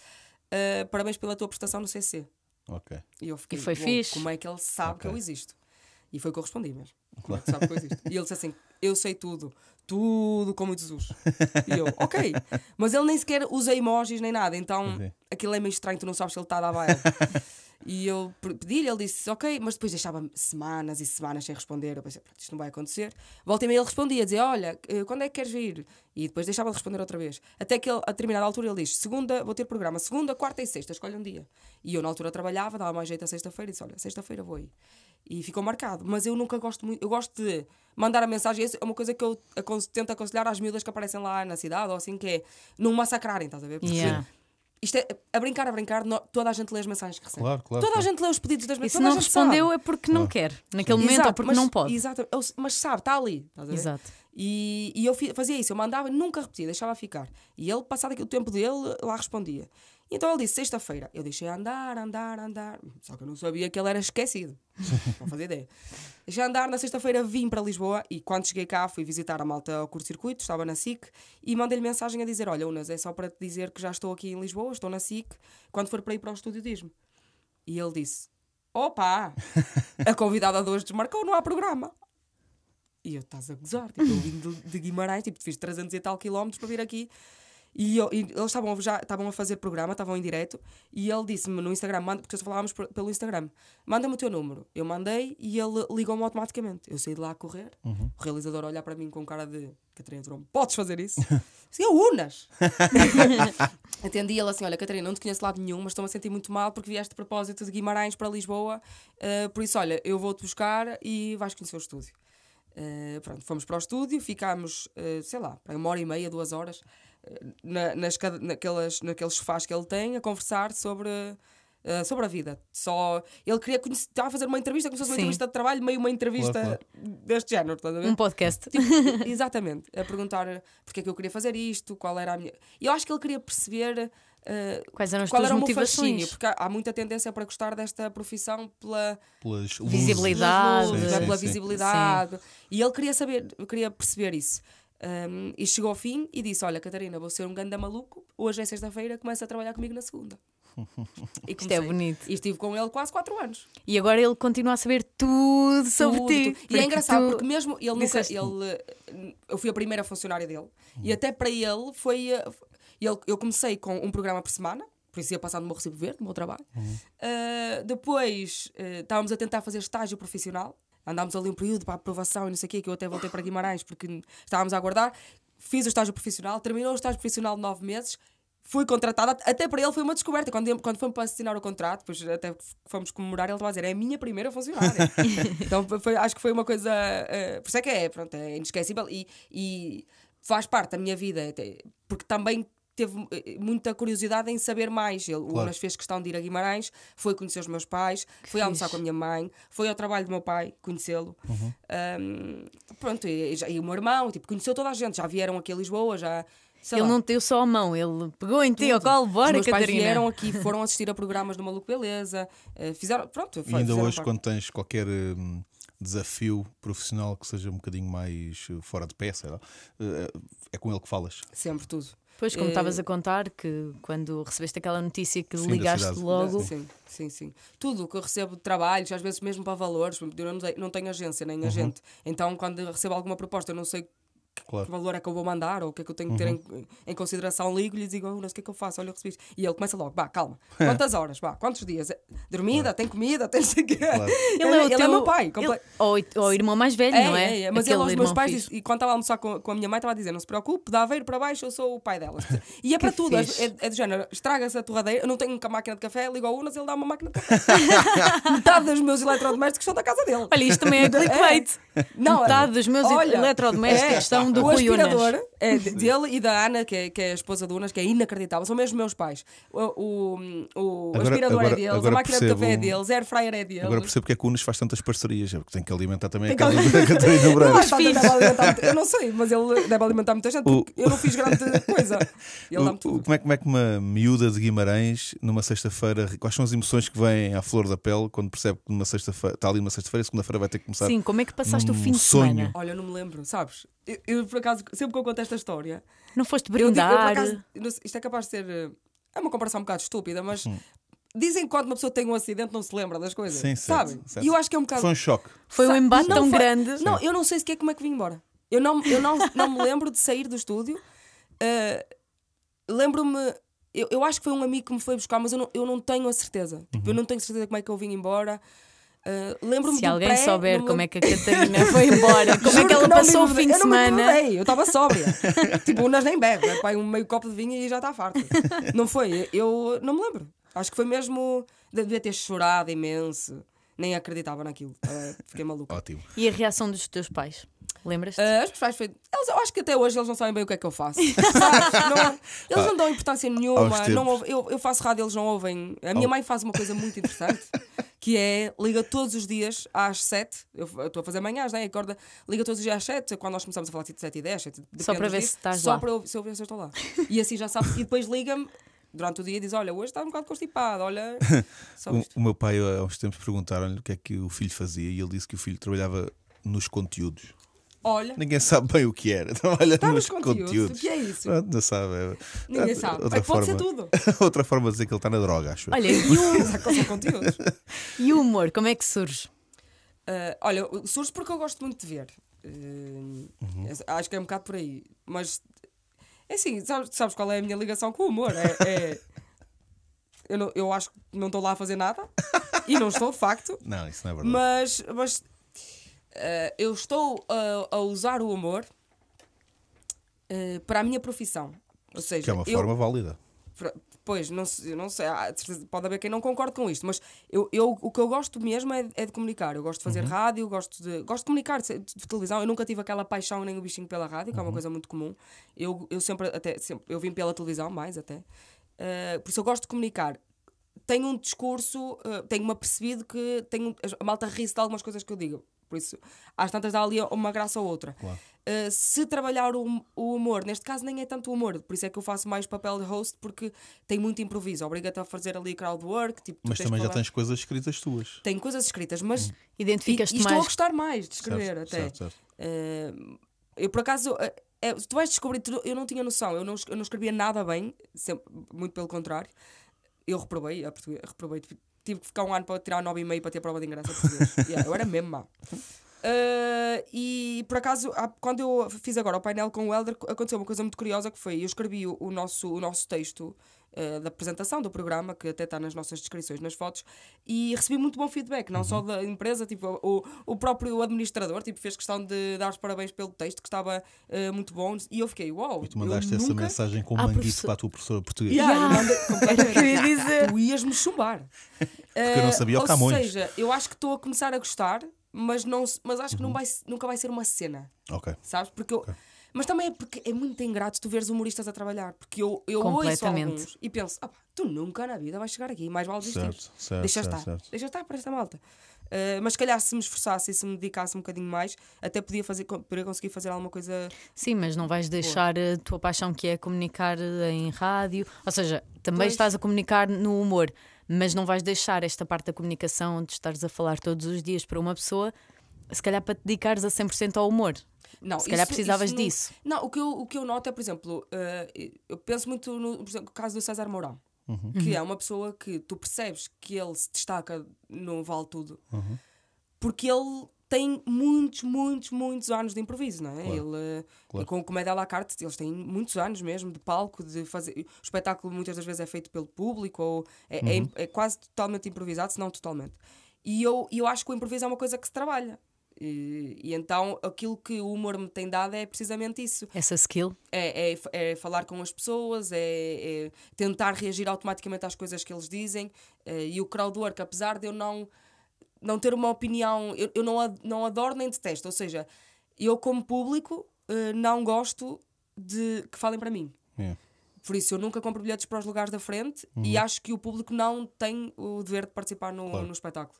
"Ah, parabéns pela tua prestação no CC. Ok. E eu fiquei, E foi "Uou, fixe." como é que ele sabe Ok. que eu existo? E foi o que eu respondi mesmo. *laughs* Como é que sabe que eu existo? E ele disse assim: Eu sei tudo, tudo como Jesus. E eu, ok. *laughs* Mas ele nem sequer usa emojis nem nada, então Ok. aquilo é meio estranho, tu não sabes se ele está a dar baile. *laughs* E eu pe- pedi-lhe, ele disse ok, mas depois deixava semanas e semanas sem responder. Eu pensei, "Pronto, isto não vai acontecer. Volta e ele respondia, dizia, olha, eh, quando é que queres vir? E depois deixava de responder outra vez. Até que ele, a determinada altura ele diz, segunda, vou ter programa, segunda, quarta e sexta, escolhe um dia. E eu na altura trabalhava, dava mais jeito a sexta-feira e disse, olha, sexta-feira vou aí. E ficou marcado. Mas eu nunca gosto muito, eu gosto de mandar a mensagem, isso é uma coisa que eu tento aconselhar às miúdas que aparecem lá na cidade, ou assim, que é não massacrarem, estás a ver? Porque Yeah. Isto é, a brincar, a brincar, no- toda a gente lê as mensagens que recebe. Claro, claro, Toda a claro. gente lê os pedidos das E mensagens. se toda a não gente respondeu sabe. é porque não quer, naquele momento, Exato, ou porque mas- não pode. Exato, eu- mas sabe, está ali. estás a ver? Exato. E, e eu fi- fazia isso, eu mandava e nunca repetia, deixava ficar. E ele, passado aqui o tempo dele, lá respondia. Então ele disse: sexta-feira. Eu deixei andar, andar, andar. Só que eu não sabia que ele era esquecido. *laughs* não fazia ideia. Deixei andar, na sexta-feira vim para Lisboa e quando cheguei cá fui visitar a malta ao curto-circuito, estava na SIC e mandei-lhe mensagem a dizer: Olha, Unas, é só para te dizer que já estou aqui em Lisboa, estou na SIC, quando for para ir para o estúdio diz-me. E ele disse: Opa, a convidada de hoje desmarcou, não há programa. E eu, estás a gozar? Tipo, eu vim de, de Guimarães, tipo, fiz 300 e tal quilómetros para vir aqui. E, eu- e eles estavam já estavam a fazer programa, estavam em direto, e ele disse-me no Instagram, manda, porque nós falávamos por- pelo Instagram, manda-me o teu número. Eu mandei e ele ligou-me automaticamente. Eu saí de lá a correr, Uhum. o realizador olhar para mim com cara de Catarina, tu não podes fazer isso. *laughs* Disse, eu unas! *laughs* Atendi ele assim: Olha, Catarina, não te conheço de lado nenhum, mas estou-me a sentir muito mal porque vieste de propósito de Guimarães para Lisboa. eh, por isso, olha, eu vou-te buscar e vais conhecer o estúdio. Eh, pronto, fomos para o estúdio, ficámos, eh, sei lá, para uma hora e meia, duas horas, na, nas, naquelas, naqueles sofás que ele tem, a conversar sobre. eh, sobre a vida. Só ele queria conhecer, estava a fazer uma entrevista, como se fosse uma Sim. entrevista de trabalho, meio uma entrevista Claro, deste género? Um podcast. Tipo, exatamente, a perguntar porque é que eu queria fazer isto, qual era a minha. E eu acho que ele queria perceber eh, Quais eram as qual era o meu fascínio, porque há, há muita tendência para gostar desta profissão pela, Pelas luzes. Visibilidade. Sim, é? pela sim, sim. visibilidade. E ele queria saber, queria perceber isso. Um, e chegou ao fim e disse: Olha, Catarina, vou ser um ganda maluco. Hoje é sexta-feira, começa a trabalhar comigo na segunda. *laughs* E Isto é bonito. E estive com ele quase 4 anos. E agora ele continua a saber tudo sobre Tudo, ti. tudo. E é engraçado porque mesmo ele nunca. Ele, eh, eu fui a primeira funcionária dele e até para ele foi. eh, ele, eu comecei com um programa por semana, por isso ia passar no meu recibo verde, no meu trabalho. Uhum. Eh, depois eh, estávamos a tentar fazer estágio profissional. Andámos ali um período para aprovação e não sei o quê, que eu até voltei para Guimarães porque estávamos a aguardar. Fiz o estágio profissional, terminou o estágio profissional de nove meses, fui contratada. Até para ele foi uma descoberta. Quando, quando fomos para assinar o contrato, depois até fomos comemorar, ele estava a dizer: é a minha primeira funcionária. *laughs* então foi- acho que foi uma coisa. eh, por isso é que é, pronto, é inesquecível e, e faz parte da minha vida, porque também. Teve eh, muita curiosidade em saber mais. Ele, O Claro. Unas fez questão de ir a Guimarães, foi conhecer os meus pais, foi almoçar fixe. com a minha mãe, foi ao trabalho do meu pai conhecê-lo. Uhum. Um, pronto, e, já- e o meu irmão, tipo, conheceu toda a gente, já vieram aqui a Lisboa, já. sei Ele lá, não te deu só a mão, ele pegou em ti ao colo, Os bora, meus pais Catarina. vieram *laughs* aqui, foram assistir a programas do Maluco Beleza, eh, fizeram, pronto, E foi- ainda hoje, parte. quando tens qualquer hum, desafio profissional que seja um bocadinho mais eh, fora de eh, é com ele que falas. Sempre tudo. Pois, como Eh, estavas a contar, que quando recebeste aquela notícia que Sim, da ligaste logo. Sim, sim, sim. Tudo o que eu recebo de trabalhos, às vezes mesmo para valores, eu não, não tenho agência nem Uhum. agente. Então, quando recebo alguma proposta, eu não sei que Claro. valor é que eu vou mandar ou o que é que eu tenho que ter Uhum. em, em consideração, ligo-lhe e digo, oh, mas o que é que eu faço? Olha, eu recebi. E ele começa logo, vá, calma, *laughs* quantas horas? Vá, quantos dias? É, Dormida, tem comida, *laughs* tem não sei o quê. Claro. Ele é, o teu... meu pai. comple- ele- Ou, ou o irmão mais velho, É, não é? é, é, Mas Aquele ele aos meus pais, fixe. disse- e quando estava a almoçar com, com a minha mãe, estava a dizer: não se preocupe, da Aveiro para baixo, eu sou o pai dela. *laughs* E é para Que tudo, é, é, é do género: estraga-se a torradeira, eu não tenho uma máquina de café, ligo ao Unas, ele dá uma máquina de café. Metade dos meus eletrodomésticos são da casa dele. Olha, isto também é clickbait. Não, Metade dos meus olha, eletrodomésticos é, são do o Rui Unas. É de- dele e da Ana, que é, que é a esposa do Unas, que é inacreditável. São mesmo meus pais. O, o, o Agora- aspirador agora- é deles, agora a máquina percebo- de café é deles, a air fryer é deles. Agora percebo porque é que o Unas faz tantas parcerias, é porque tem que alimentar também Tem a que casa da Catarina *laughs* muita- Eu não sei, mas ele deve alimentar muita gente O- porque eu não fiz grande coisa. *laughs* Ele O- dá-me tudo. o- como, é, como é que uma miúda de Guimarães, numa sexta-feira, quais são as emoções que vêm à flor da pele quando percebe que numa sexta-feira, está ali numa sexta-feira e segunda-feira vai ter que começar? Sim, como é que passaste o num fim de sonho. semana? Olha, eu não me lembro, sabes? Eu, eu, por acaso, sempre que eu conto esta história, Não foste eu digo, eu, brindar? acaso, isto é capaz de ser. eh, É uma comparação um bocado estúpida, mas Hum. dizem que quando uma pessoa tem um acidente não se lembra das coisas. Sim, certo, sabe? certo. E eu acho que é um bocado. Foi um choque. Foi um embate tão foi- grande. Não, eu não sei sequer como é que vim embora. Eu não, eu não, não me lembro de sair do estúdio. Eh, Lembro-me. Eu, eu acho que foi um amigo que me foi buscar, mas eu não, eu não tenho a certeza. Tipo, eu não tenho certeza como é que eu vim embora. Eh, Lembro-me Se do alguém pré, souber como é que a Catarina foi *laughs* embora, como é que ela me passou o fim de eu não me semana. eu estava sóbria. *laughs* tipo, unas nem bebe? Pai, um meio copo de vinho e já está farto. Não foi, eu não me lembro. Acho que foi mesmo. Devia ter chorado imenso. Nem acreditava naquilo. Eh, fiquei maluco. Ótimo. E a reação dos teus pais? Lembras-te? Uh, os meus pais foi. Eles, eu acho que até hoje eles não sabem bem o que é que eu faço. *laughs* Sabes? Não- eles não dão importância nenhuma. Não ouve- eu, eu faço rádio, eles não ouvem. A minha Ao- mãe faz uma coisa muito interessante *laughs* que é liga todos os dias às 7. Eu estou a fazer manhãs, né? Acorda, liga todos os dias às 7, quando nós começamos a falar tipo 7 e 10. 7, Só para ver dias, se estás Só lá. para eu, se eu ver se eu estou lá. E assim já sabe. E depois liga-me durante o dia e diz: Olha, hoje está um bocado constipado, olha. *laughs* Só O, o meu pai, há uns tempos, perguntaram-lhe o que é que o filho fazia e ele disse que o filho trabalhava nos conteúdos. Olha, Ninguém sabe bem o que era. *laughs* Trabalha está nos nos conteúdos. conteúdos. O que é isso? Pronto, Não sabe. é- Ninguém sabe. Outra É, pode ser forma, tudo. *laughs* outra forma de dizer que ele está na droga, acho. Olha, e o, São conteúdos. *laughs* e o humor, como é que surge? Uh, olha, surge porque eu gosto muito de ver. Uh, Uhum. Acho que é um bocado por aí. Mas É assim, sabes, sabes qual é a minha ligação com o humor? É. é- eu, não- eu acho que não estou lá a fazer nada e não estou de facto, Não, isso não é verdade. mas, mas eh, eu estou a, a usar o humor eh, para a minha profissão. Ou seja, Que é uma eu- forma válida. Pois, não, não sei, pode haver quem não concorde com isto, mas eu, eu, o que eu gosto mesmo é, é de comunicar. Eu gosto de fazer rádio, gosto de, gosto de comunicar de, de televisão. Eu nunca tive aquela paixão nem o bichinho pela rádio, que é uma coisa muito comum. Eu, eu sempre, até, sempre, eu vim pela televisão, mais até. Eh, por isso eu gosto de comunicar. Tenho um discurso, eh, tenho-me apercebido que tenho, a malta ri-se de algumas coisas que eu digo. Por isso, às tantas dá ali uma graça ou outra. Claro. Uh, se trabalhar o, o humor, neste caso nem é tanto o humor, por isso é que eu faço mais papel de host, porque tem muito improviso, obriga-te a fazer ali crowd work. Tipo, Mas também já tens coisas escritas tuas. Tenho coisas escritas, mas. E, e Identificas-te estou a mais. gostar mais de escrever Certo, até. certo, certo. Uh, eu por acaso. uh, é, tu vais descobrir, tu- eu não tinha noção, eu não, eu não escrevia nada bem, sempre- muito pelo contrário. Eu reprovei, a português, reprovei, tive que ficar um ano para tirar 9,5 para ter a prova de ingresso. *laughs* Yeah, eu era mesmo má. Uh, e por acaso, quando eu fiz agora o painel com o Helder, aconteceu uma coisa muito curiosa que foi: eu escrevi o nosso, o nosso texto uh, da apresentação do programa, que até está nas nossas descrições, nas fotos, e recebi muito bom feedback, não só da empresa, tipo, o, o próprio administrador tipo, fez questão de dar os parabéns pelo texto, que estava uh, muito bom, e eu fiquei, uau! E tu mandaste essa nunca... mensagem com um Ah, manguito professor- para a tua professora portuguesa. Yeah, Yeah. *laughs* Tu ias-me chumbar. *laughs* eu não sabia o Ou Camões. seja, eu acho que estou a começar a gostar, mas, não, mas acho que Uhum. não vai, nunca vai ser uma cena, Ok. sabes? Porque eu. Mas também é porque é muito ingrato tu veres humoristas a trabalhar. Porque eu, eu ouço alguns e penso, "Ah pá, tu nunca na vida vais chegar aqui, mais vale desistir. Certo, certo, Deixa certo, estar, certo. deixa estar para esta malta. Uh, mas se calhar se me esforçasse e se me dedicasse um bocadinho mais, até podia, fazer, podia conseguir fazer alguma coisa. Sim, mas não vais deixar a tua paixão que é comunicar em rádio. Ou seja, também Pois. estás a comunicar no humor, mas não vais deixar esta parte da comunicação de estares a falar todos os dias para uma pessoa, se calhar para te dedicares a 100% ao humor. Não, Se calhar isso- precisavas isso não- disso. Não, o que eu, o que eu noto é, por exemplo, uh, eu penso muito no por exemplo, caso do César Mourão, Uhum. que é uma pessoa que tu percebes que ele se destaca no Vale Tudo Uhum. porque ele tem muitos, muitos, muitos anos de improviso, não é? Claro. Ele, uh, Claro. com o Comédia à la carte, eles têm muitos anos mesmo de palco, de fazer. O espetáculo muitas das vezes é feito pelo público, ou é, é- Uhum. é quase totalmente improvisado, se não totalmente. E eu, e eu acho que o improviso é uma coisa que se trabalha. E, e então aquilo que o humor me tem dado é precisamente isso. Essa skill. É, é, é falar com as pessoas, é, é tentar reagir automaticamente às coisas que eles dizem. eh, e o crowdwork, apesar de eu não, não ter uma opinião, eu, eu não, não adoro nem detesto. Ou seja, eu, como público, eh, não gosto de que falem para mim. Yeah. Por isso, eu nunca compro bilhetes para os lugares da frente e acho que o público não tem o dever de participar no, Claro. no espetáculo.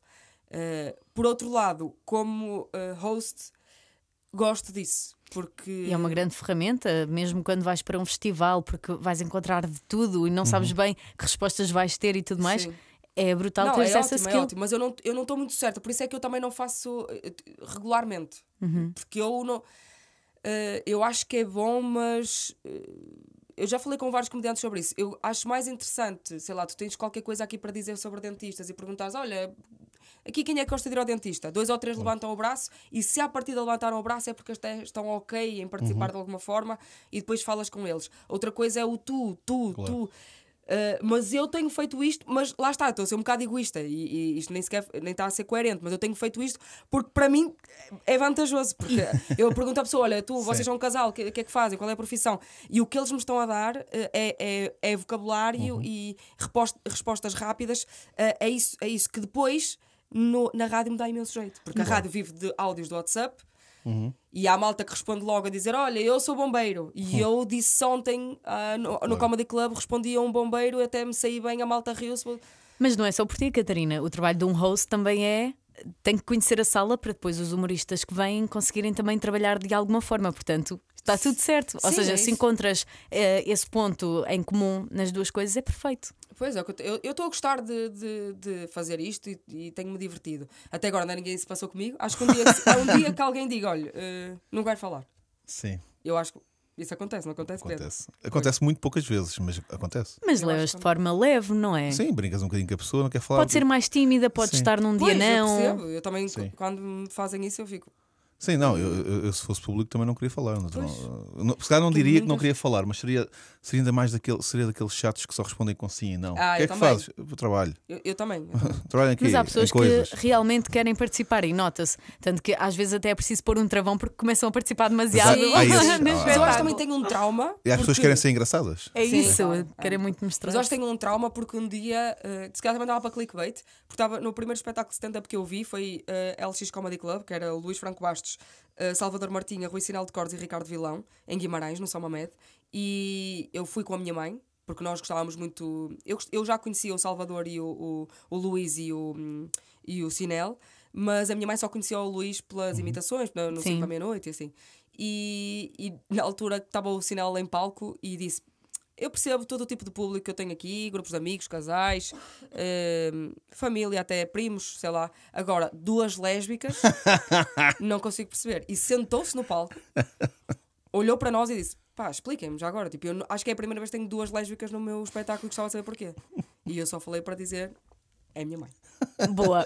Eh, por outro lado, como eh, host, gosto disso. Porque E é uma grande ferramenta, mesmo quando vais para um festival, porque vais encontrar de tudo e não sabes bem que respostas vais ter e tudo mais. Sim. É brutal teres é essa ótimo, é skill. ótimo, mas eu não eu não estou muito certa, por isso é que eu também não faço eh, regularmente, Uhum. porque eu não eh, eu acho que é bom, mas eh, eu já falei com vários comediantes sobre isso. Eu acho mais interessante, sei lá, tu tens qualquer coisa aqui para dizer sobre dentistas e perguntares, olha, aqui quem é que gosta de ir ao dentista? Dois ou três levantam o braço e se à partida levantaram o braço é porque estão ok em participar de alguma forma e depois falas com eles. Outra coisa é o tu, tu, Claro. tu. Uh, mas eu tenho feito isto, mas lá está, estou a ser um bocado egoísta e, e isto nem sequer nem está a ser coerente, mas eu tenho feito isto porque para mim é vantajoso. Porque *laughs* eu pergunto à pessoa: olha, tu, vocês Sim. são um casal, o que, que é que fazem? Qual é a profissão? E o que eles me estão a dar uh, é, é, é vocabulário e repost- respostas rápidas. Uh, é, isso, é isso que depois no- na rádio me dá imenso jeito, porque a rádio vive de áudios do WhatsApp. E há a malta que responde logo a dizer: Olha, eu sou bombeiro. E eu disse ontem ah, no, no Comedy Club, respondi a um bombeiro, até me saí bem, a malta riu-se. Mas não é só por ti, Catarina. O trabalho de um host também é. Tem que conhecer a sala para depois os humoristas que vêm conseguirem também trabalhar de alguma forma. Portanto, está tudo certo. Ou Sim, seja, é se encontras eh, esse ponto em comum nas duas coisas, é perfeito. Pois é, eu eu eu estou a gostar de, de, de fazer isto e, e tenho-me divertido. Até agora ainda ninguém se passou comigo. Acho que um dia, há um dia que alguém diga: Olha, eh, não quero falar. Sim, Eu acho que isso acontece, não acontece, Pedro? acontece. Acontece muito poucas vezes, mas acontece. Mas Eu levas de forma leve, não é? Sim, brincas um bocadinho com a pessoa, não quer falar. Pode ser mais tímida, pode Sim. estar num dia Pois, eu não. percebo. Eu também, Sim. quando me fazem isso, eu fico. Sim, não, eu, eu- eu se fosse público também não queria falar. Não, não, não, se calhar não diria que não queria falar, mas seria, seria ainda mais daquele, seria daqueles chatos que só respondem com sim e não. Ah, o que eu é que também. fazes? Eu trabalho. Eu, eu também. *laughs* Trabalho aqui Mas há pessoas que realmente querem participar e nota-se. Tanto que às vezes até é preciso pôr um travão porque começam a participar demasiado. *laughs* Mas há- há esses- no ah, Mas eu acho que também tenho um trauma. E há pessoas querem ser engraçadas. É isso, querem muito mostrar. Mas eu acho que tenho um trauma porque um dia, uh, se calhar também dava para clickbait, porque estava no primeiro espetáculo de stand-up que eu vi foi uh, LX Comedy Club, que era o Luís Franco Bastos, uh, Salvador Martinha, Rui Sinal de Cordes e Ricardo Vilão, em Guimarães, no São Mamed. E eu fui com a minha mãe, porque nós gostávamos muito. Eu, eu já conhecia o Salvador e o, o, o Luís e o, e o Sinel, mas a minha mãe só conhecia o Luís pelas imitações, no, no Sim. 5 à meia-noite e assim. E, e na altura estava o Sinel em palco e disse: eu percebo todo o tipo de público que eu tenho aqui, grupos de amigos, casais, hum, família, até primos, sei lá. Agora, duas lésbicas, *laughs* não consigo perceber. E sentou-se no palco, olhou para nós e disse: pá, expliquem-me já agora. Tipo, eu acho que é a primeira vez que tenho duas lésbicas no meu espetáculo e gostava de saber porquê. E eu só falei para dizer: é a minha mãe. Boa.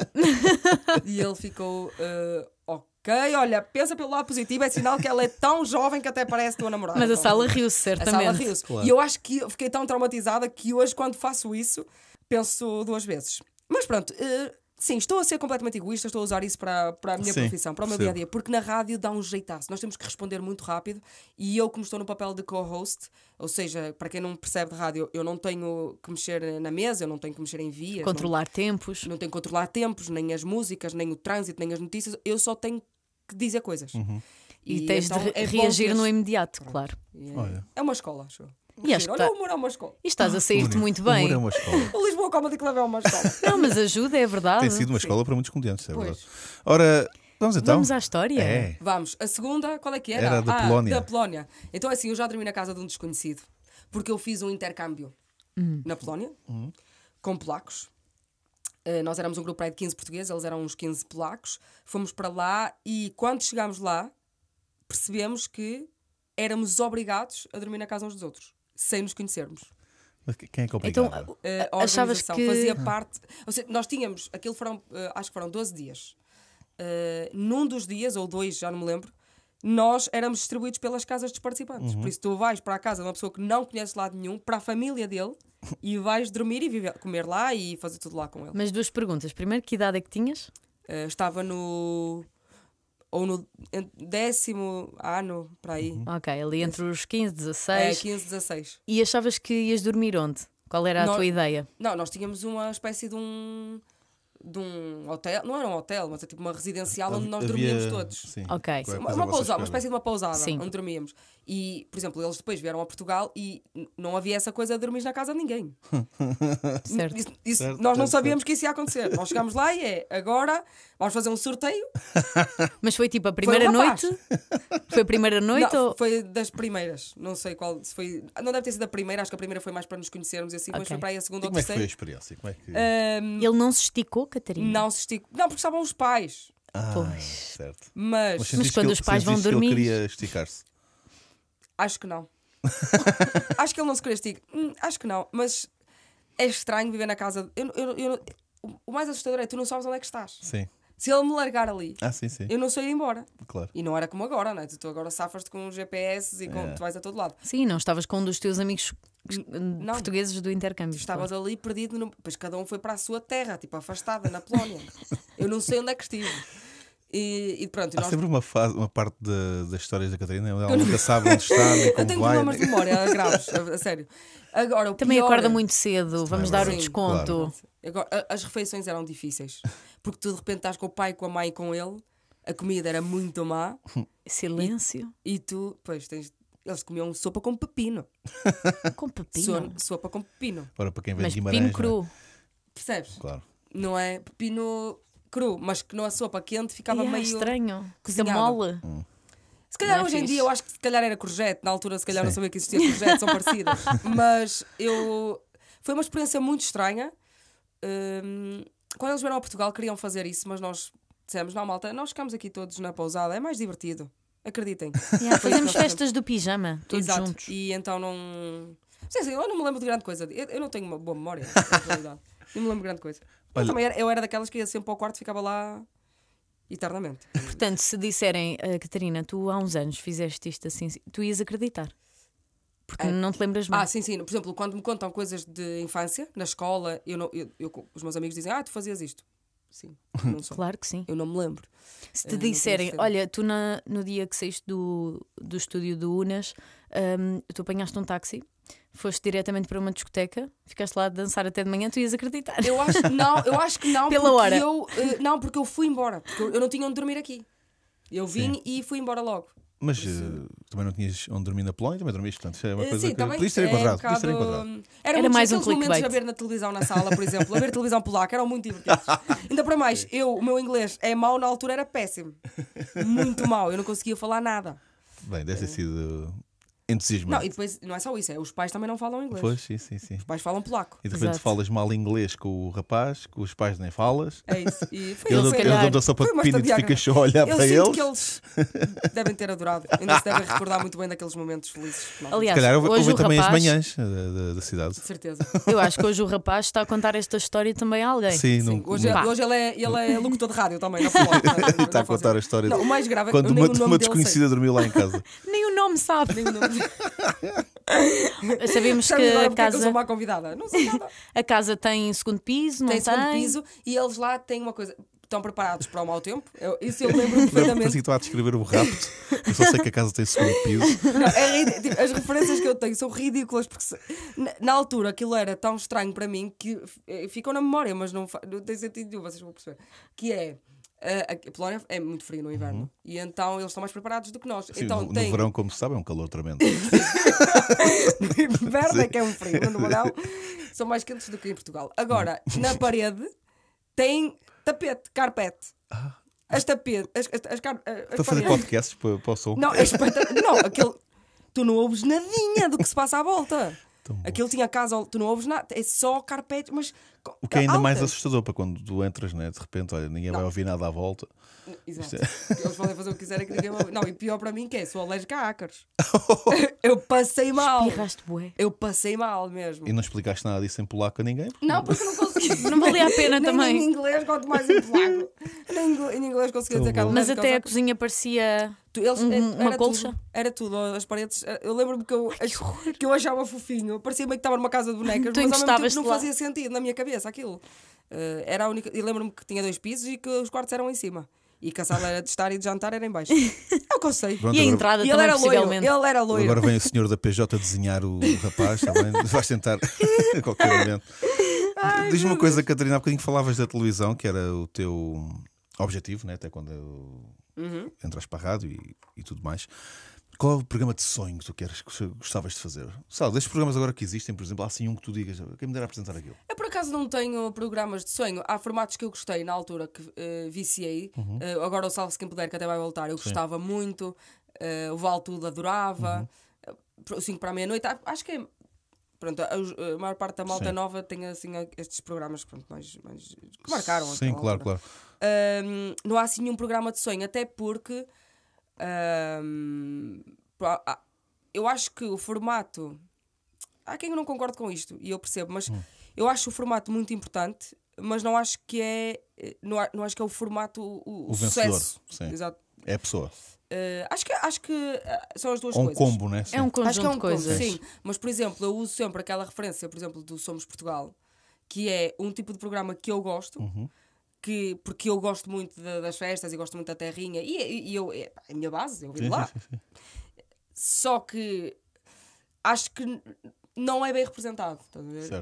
E ele ficou: "Ah, ok, olha, pensa pelo lado positivo, é sinal que ela é tão jovem que até parece tua namorada. Mas a sala riu-se, a certamente. sala riu-se. E eu acho que fiquei tão traumatizada que hoje, quando faço isso, penso duas vezes. Mas pronto, eh, sim, estou a ser completamente egoísta, estou a usar isso para, para a minha Sim, profissão, para o meu percebo. dia a dia, porque na rádio dá um jeitaço. Nós temos que responder muito rápido e eu, como estou no papel de co-host, ou seja, para quem não percebe de rádio, eu não tenho que mexer na mesa, eu não tenho que mexer em vias. não- Controlar tempos. não tenho que controlar tempos, nem as músicas, nem o trânsito, nem as notícias, eu só tenho que dizer coisas. E, tens então de é reagir no imediato, claro. É- Olha. É uma escola, acho. E acho que Olha, tá- o humor é uma escola. E estás a sair-te muito bem. Humor é uma escola. *laughs* O Lisboa Comedy Club é uma escola. *laughs* Não, mas ajuda, é verdade. Tem sido uma escola para muitos comediantes, é Pois. verdade. Ora, vamos então. Vamos à história. É. Vamos, a segunda, qual é que era? Era da ah, Polónia. Da Polónia. Então é assim, eu já dormi na casa de um desconhecido, porque eu fiz um intercâmbio na Polónia, com polacos. Uh, nós éramos um grupo aí de 15 portugueses, eles eram uns 15 polacos. Fomos para lá e quando chegámos lá, percebemos que éramos obrigados a dormir na casa uns dos outros, sem nos conhecermos. Mas quem é que Então, obrigava? Eh, a achavas organização que. fazia parte. Ou seja, nós tínhamos, aquilo foram, eh, acho que foram 12 dias. Eh, num dos dias, ou dois, já não me lembro, nós éramos distribuídos pelas casas dos participantes. Uhum. Por isso, tu vais para a casa de uma pessoa que não conheces lado nenhum, para a família dele, *laughs* e vais dormir e viver, comer lá e fazer tudo lá com ele. Mas duas perguntas. Primeiro, que idade é que tinhas? Eh, estava no. Ou no décimo ano, para aí. Uhum. Ok, ali entre os 15 e É, 16. 15, 16. E achavas que ias dormir onde? Qual era a Nós- tua ideia? Não, nós tínhamos uma espécie de um. de um hotel. Não era um hotel, mas é tipo uma residencial onde nós Havia- dormíamos todos. Sim. Ok. Uma, uma pousada, uma espécie de uma pousada Sim. onde dormíamos. E, por exemplo, eles depois vieram a Portugal e não havia essa coisa de dormir na casa de ninguém. *laughs* Certo. Isso- isso- Certo, nós não certo, sabíamos que isso ia acontecer. Nós chegámos lá e é agora vamos fazer um sorteio. *laughs* Mas foi tipo a primeira um rapaz. noite? Foi a primeira noite não, ou. Foi das primeiras. Não sei qual. Se foi, não deve ter sido a primeira, acho que a primeira foi mais para nos conhecermos e assim, mas Ok. foi para aí a E segunda ou como é que foi a terceira. experiência? Como é que... Ahm, Ele não se esticou, Catarina? não se esticou. Não, porque estavam os pais. Ah, Pois. certo. Mas, sentiste quando que os pais vão sentiste que dormir- Ele queria esticar-se. Acho que não. *laughs* acho que ele não se esticar. Hum, acho que não, mas é estranho viver na casa. Eu, eu, eu- o- mais assustador é que tu não sabes onde é que estás. Sim. Se ele me largar ali, Ah, sim, sim. eu não sei ir embora. Claro. E não era como agora, não é? Tu, agora safas-te com GPS e com, É. tu vais a todo lado. Sim, não estavas com um dos teus amigos não. portugueses do intercâmbio. Estavas ali perdido, no... pois cada um foi para a sua terra, tipo afastada, na Polónia. *laughs* eu não sei onde é que estive. E, e pronto, Há nós... sempre uma, fase, uma parte da- das histórias da Catarina onde ela nunca sabe onde está, nem *laughs* eu como tenho vai. problemas de memória *laughs* graves, a, a sério. Agora, o Também pior- acorda muito cedo, vamos é dar o verdade. desconto. Claro. Agora, as refeições eram difíceis. Porque tu de repente estás com o pai, com a mãe e com ele, a comida era muito má *laughs* Silêncio. e tu, pois, tens. Eles comiam sopa com pepino. Com pepino. So- sopa com pepino. Ora, para quem vem Mas de Guimarães. pepino não é? cru. Percebes? Claro. Não é pepino cru, mas que na sopa quente ficava é meio. estranho. Cozinhado. mole. Se calhar Não é hoje em dia eu acho que se calhar era courgette, na altura se calhar não Sim. sabia que existia courgette, são parecidas. *laughs* Mas eu. Foi uma experiência muito estranha. Hum, quando eles vieram a Portugal queriam fazer isso, mas nós dissemos: não, malta, nós ficamos aqui todos na pousada, é mais divertido. Acreditem. Yeah, fazemos festas do pijama, todos Exato. juntos. E então não. Sim, sim, eu não me lembro de grande coisa. Eu, eu não tenho uma boa memória, na *laughs* realidade. Não me lembro de grande coisa. Eu, Olha- também era, eu era daquelas que ia sempre ao quarto e ficava lá eternamente. Portanto, se disserem, "Ah, Catarina, tu há uns anos fizeste isto assim, tu ias acreditar. Porque É. não te lembras bem. Ah, sim, sim. Por exemplo, quando me contam coisas de infância, na escola, eu não, eu, eu- os meus amigos dizem, ah, tu fazias isto. Sim, não *laughs* sou. Claro que sim. Eu não me lembro. Se Eh, te tenho disserem, olha, tu na- no dia que saíste do, do estúdio do Unas, hum, tu apanhaste um táxi, foste diretamente para uma discoteca, ficaste lá a dançar até de manhã, tu ias acreditar. Eu acho, não, eu acho que não, *laughs* Pela porque hora. eu eh, não, porque eu fui embora, porque eu, não tinha onde dormir aqui. Eu vim e fui embora logo. Mas eh, também não tinhas onde dormir na Polónia, também dormiste, portanto, isso é uma Eh, coisa sim, que também podias ter é um encontrado. podias ter bocado- encontrado. Era, Era mais um aqueles momentos clickbait. a ver na televisão na sala, por exemplo, a ver televisão polaca eram muito divertidos. *laughs* Ainda para mais, eu, o meu inglês é mau, na altura era péssimo. Muito mau, eu não conseguia falar nada. Bem, deve ter sido entusiasmante. Não, e depois não é só isso, é os pais também não falam inglês. Pois, sim, sim, sim. Os pais falam polaco. E de repente Exato. falas mal inglês com o rapaz, com os pais nem falas. É isso. E *laughs* foi, Ele ele dá-te a sopa de pino e tu ficas só a olhar Eu para sinto eles. que eles devem ter adorado. Ainda se devem recordar muito bem daqueles momentos felizes. que Aliás, Se calhar houve, hoje houve o também rapaz, as manhãs eh, da, da- da cidade. De certeza. eu acho que hoje o rapaz está a contar esta história também a alguém. Sim, Sim, não, hoje, Pá. hoje ele, é, ele é locutor de rádio também, *laughs* está a contar a história Não, o mais grave é que quando eu uma, uma desconhecida dormiu lá em casa. *laughs* Nem o nome sabe. Nem o nome- *laughs* Sabemos Sabe que a é que eu sou casa, má convidada? Não sei nada. *laughs* a casa tem segundo piso, não Tem tem? segundo piso e eles lá têm uma coisa. Estão preparados para o mau tempo? Eu, isso eu lembro que perfeitamente. parecia que estava a descrever o rapto. Eu só sei que a casa tem segundo piso. Não, é tipo, as referências que eu tenho são ridículas porque se- na, na altura aquilo era tão estranho para mim que eh, ficou na memória, mas não, não tem sentido nenhum, vocês vão perceber. Que é. Eh, a a Polónia é muito frio no inverno e então eles estão mais preparados do que nós. Uhum. Sim, então no, tem no verão, como se sabe, é um calor tremendo. *laughs* *laughs* no inverno é que é um frio, no verão são mais quentes do que em Portugal. Agora, na parede tem tapete, carpete. As tapetes, as, as, as, car- as Para fazer podcasts para, para o som. Não, é. Não, aquele. Tu não ouves nadinha do que se passa à volta. Aquilo tinha casa, tu não ouves nada, é só carpete, mas. O que é ainda mais assustador para quando tu entras, né? de repente, olha, ninguém vai ouvir nada à volta. Exato. é- *laughs* Eles podem fazer o que quiserem que ninguém vai ouvir. Não, e pior para mim que é, sou alérgica a ácaros. *laughs* eu passei mal. Bué. Eu passei mal mesmo. E não explicaste nada disso em polaco a ninguém? porque Não, porque não consegui. *laughs* Não valia a pena Nem também. em inglês, quanto mais em polaco. Nem em inglês- em inglês consegui dizer que Mas até a cozinha parecia. Tu- Eles, Um- era- uma era colcha? Tudo, era tudo, as paredes. Eu lembro-me que eu, ach- que eu achava fofinho. Parecia-me que estava numa casa de bonecas, *laughs* Tu mas ao mesmo tempo não lá. fazia sentido na minha cabeça aquilo. Eh, era a única. E lembro-me que tinha dois pisos e que os quartos eram em cima. E que a sala era de estar e de jantar era em baixo. *laughs* É o que eu sei. Pronto, E a agora- entrada E ele também, era loiro. possivelmente. Ele era loiro. Agora vem o senhor da PJ desenhar o rapaz, está bem? *laughs* Vais tentar a qualquer momento. Diz-me uma coisa, Catarina, há bocadinho falavas da televisão, que era o teu objetivo, né? até quando Uhum. entras para a rádio e, e tudo mais. Qual é o programa de sonho que tu queres, que gostavas de fazer? Sabe, destes programas agora que existem, por exemplo, há assim um que tu digas, quem me dera apresentar aquilo? Eu por acaso não tenho programas de sonho. Há formatos que eu gostei na altura que eh, viciei. Uhum. Eh, agora o Salve-se Quem Puder, que até vai voltar, eu gostava muito. Eh, o Vale Tudo adorava. Uhum. Uh, o 5 para a meia-noite. a- Acho que é. Pronto, a, maior parte da malta Sim. nova tem assim estes programas pronto, mais, mais que marcaram. Sim, claro, altura. claro. Ahm, não há assim nenhum programa de sonho, até porque pá, ah, eu acho que o formato. Há quem não concorde com isto, e eu percebo, mas Hum. eu acho o formato muito importante, mas não acho que é. Não, não acho que é o formato o, o O vencedor, sucesso. sim. Exato. É a pessoa. Ah, acho que, acho que ah, são as duas um coisas. combo, né? Sim. É um Acho que é um de coisas. combo, sim. Mas, por exemplo, eu uso sempre aquela referência, por exemplo, do Somos Portugal, que é um tipo de programa que eu gosto, Uhum. Que, porque eu gosto muito da- das festas e gosto muito da terrinha, e, e- eu, é a minha base, eu vivo Sim, lá. sim, sim, sim. Só que acho que não é bem representado.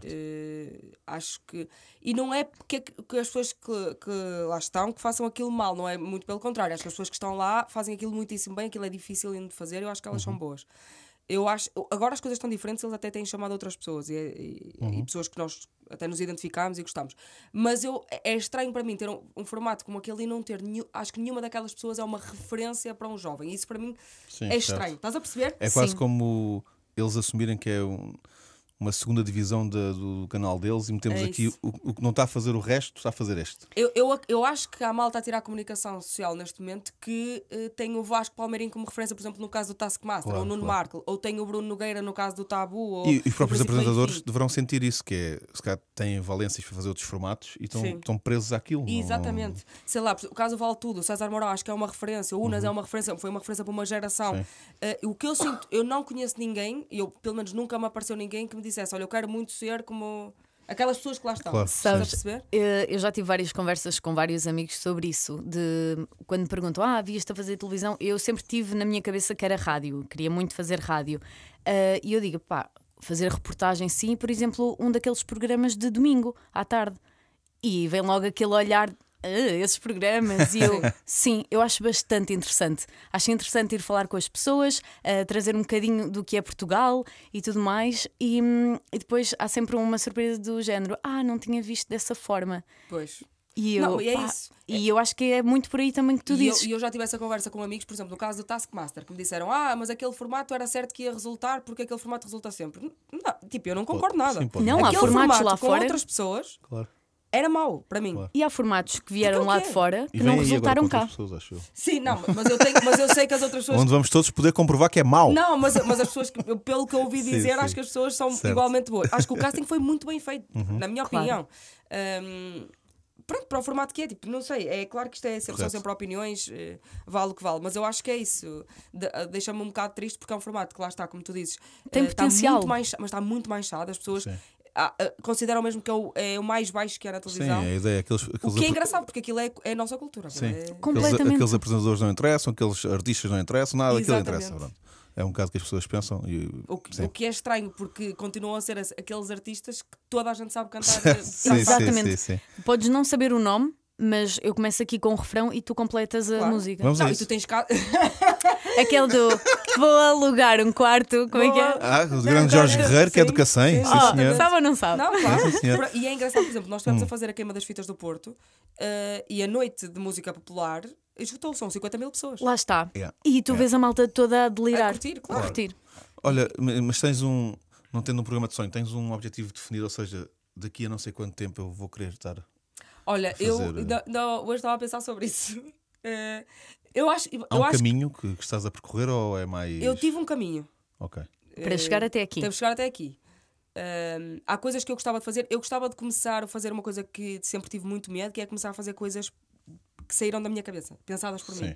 Eh, acho que. E não é porque que as pessoas que, que lá estão que façam aquilo mal, não é muito pelo contrário. Acho que as pessoas que estão lá fazem aquilo muitíssimo bem, aquilo é difícil de fazer, eu acho que elas Uhum. são boas. Eu acho, agora as coisas estão diferentes, eles até têm chamado outras pessoas e, e- Uhum. e pessoas que nós até nos identificamos e gostamos. Mas eu, é estranho para mim ter um, um formato como aquele e não ter nenhum, acho que nenhuma daquelas pessoas é uma referência para um jovem. Isso para mim Sim, é certo. estranho. Estás a perceber? É quase Sim. como eles assumirem que é um, uma segunda divisão da- do canal deles e metemos É aqui o, o que não está a fazer o resto, está a fazer este. Eu, eu, eu acho que há malta a tirar a comunicação social neste momento que eh, tem o Vasco Palmeirinho como referência, por exemplo, no caso do Taskmaster, Claro, ou o Nuno claro. Markle, ou tem o Bruno Nogueira no caso do Tabu. Ou E, os próprios apresentadores enfim. deverão sentir isso, que é, se calhar têm valências para fazer outros formatos e estão, estão presos àquilo. não- Exatamente. Sei lá, o caso Vale Tudo, o César Mourão acho que é uma referência, o Unas Uhum. é uma referência, foi uma referência para uma geração. Eh, o que eu sinto, eu não conheço ninguém, eu pelo menos nunca me apareceu ninguém que me dissesse: Olha, eu quero muito ser como aquelas pessoas que lá estão. Claro, Sabes, perceber? eh, eu já tive várias conversas com vários amigos sobre isso. De quando me perguntam, ah, vias-te a fazer televisão, eu sempre tive na minha cabeça que era rádio, queria muito fazer rádio. Eh, e eu digo, pá, fazer reportagem sim, por exemplo, um daqueles programas de domingo à tarde. E vem logo aquele olhar. "Ah, esses programas e eu *laughs* sim, eu acho bastante interessante. Acho interessante ir falar com as pessoas, eh, trazer um bocadinho do que é Portugal e tudo mais, e, e depois há sempre uma surpresa do género: ah, não tinha visto dessa forma. Pois. E eu, Não, e é pá, isso. E eu acho que é muito por aí também que tu E eu, dizes. e eu já tive essa conversa com amigos, por exemplo, no caso do Taskmaster, que me disseram: Ah, mas aquele formato era certo que ia resultar, porque aquele formato resulta sempre. Não, tipo, eu não concordo nada. sim, pode. Não, há Aquele formatos formato lá com fora. outras pessoas Claro. Era mau para mim. Claro. E há formatos que vieram Porque é o lá de fora que não resultaram cá. pessoas, acho eu. Sim, não, mas eu, tenho, mas eu sei que as outras pessoas. Onde vamos todos poder comprovar que é mau. Não, mas, mas as pessoas, que, pelo que eu ouvi *laughs* Sim, dizer, sim. acho que as pessoas são Certo. Uhum. igualmente boas. Acho que o casting foi muito bem feito, na minha Claro. opinião. Ahm, pronto, para o formato que é, tipo, não sei, é claro que isto é sempre, são sempre opiniões, eh, vale o que vale, mas eu acho que é isso. De- ah, Deixa-me um bocado triste porque é um formato que lá está, como tu dizes, Tem está potencial. muito mais, mas está muito mais chato. As pessoas Sim. Consideram mesmo que é o, é o mais baixo que é na Sim, televisão. a ideia é aqueles, O aqueles que é engraçado, porque aquilo é, é a nossa cultura. Sim. É... Aqueles, Completamente. aqueles apresentadores não interessam, aqueles artistas não interessam, nada daquilo Exatamente. interessa. pronto. É um bocado que as pessoas pensam. E, O que, sim. o que é estranho, porque continuam a ser aqueles artistas que toda a gente sabe cantar. *laughs* eh, Sim, sim, Exatamente. sim, sim. Podes não saber o nome, mas eu começo aqui com o refrão e tu completas a Claro. música. Vamos a Não, e tu tens cá. *laughs* Aquele do vou alugar um quarto, como é que é? Ah, o grande Jorge Guerreiro, que é do Cacém. Oh, sabe ou não sabe? Não, claro. Por- E é engraçado, por exemplo, nós estivemos a Hum. fazer a queima das fitas do Porto eh, e a noite de música popular esgotou, são 50 mil pessoas. Lá está. Yeah. E tu vês a malta toda a delirar. A curtir, claro. A curtir. Olha, mas tens um. Não tendo um programa de sonho, tens um objetivo definido, ou seja, daqui a não sei quanto tempo eu vou querer estar. Olha, eu fazer, eh, não- não, hoje estava a pensar sobre isso. *laughs* Eh, eu acho, Há eu um acho caminho que, que estás a percorrer ou é mais. eu tive um caminho. Ok. Para Eh, chegar até aqui. Que chegar até aqui. Há coisas que eu gostava de fazer. Eu gostava de começar a fazer uma coisa que sempre tive muito medo, que é começar a fazer coisas que saíram da minha cabeça, pensadas por Sim. mim.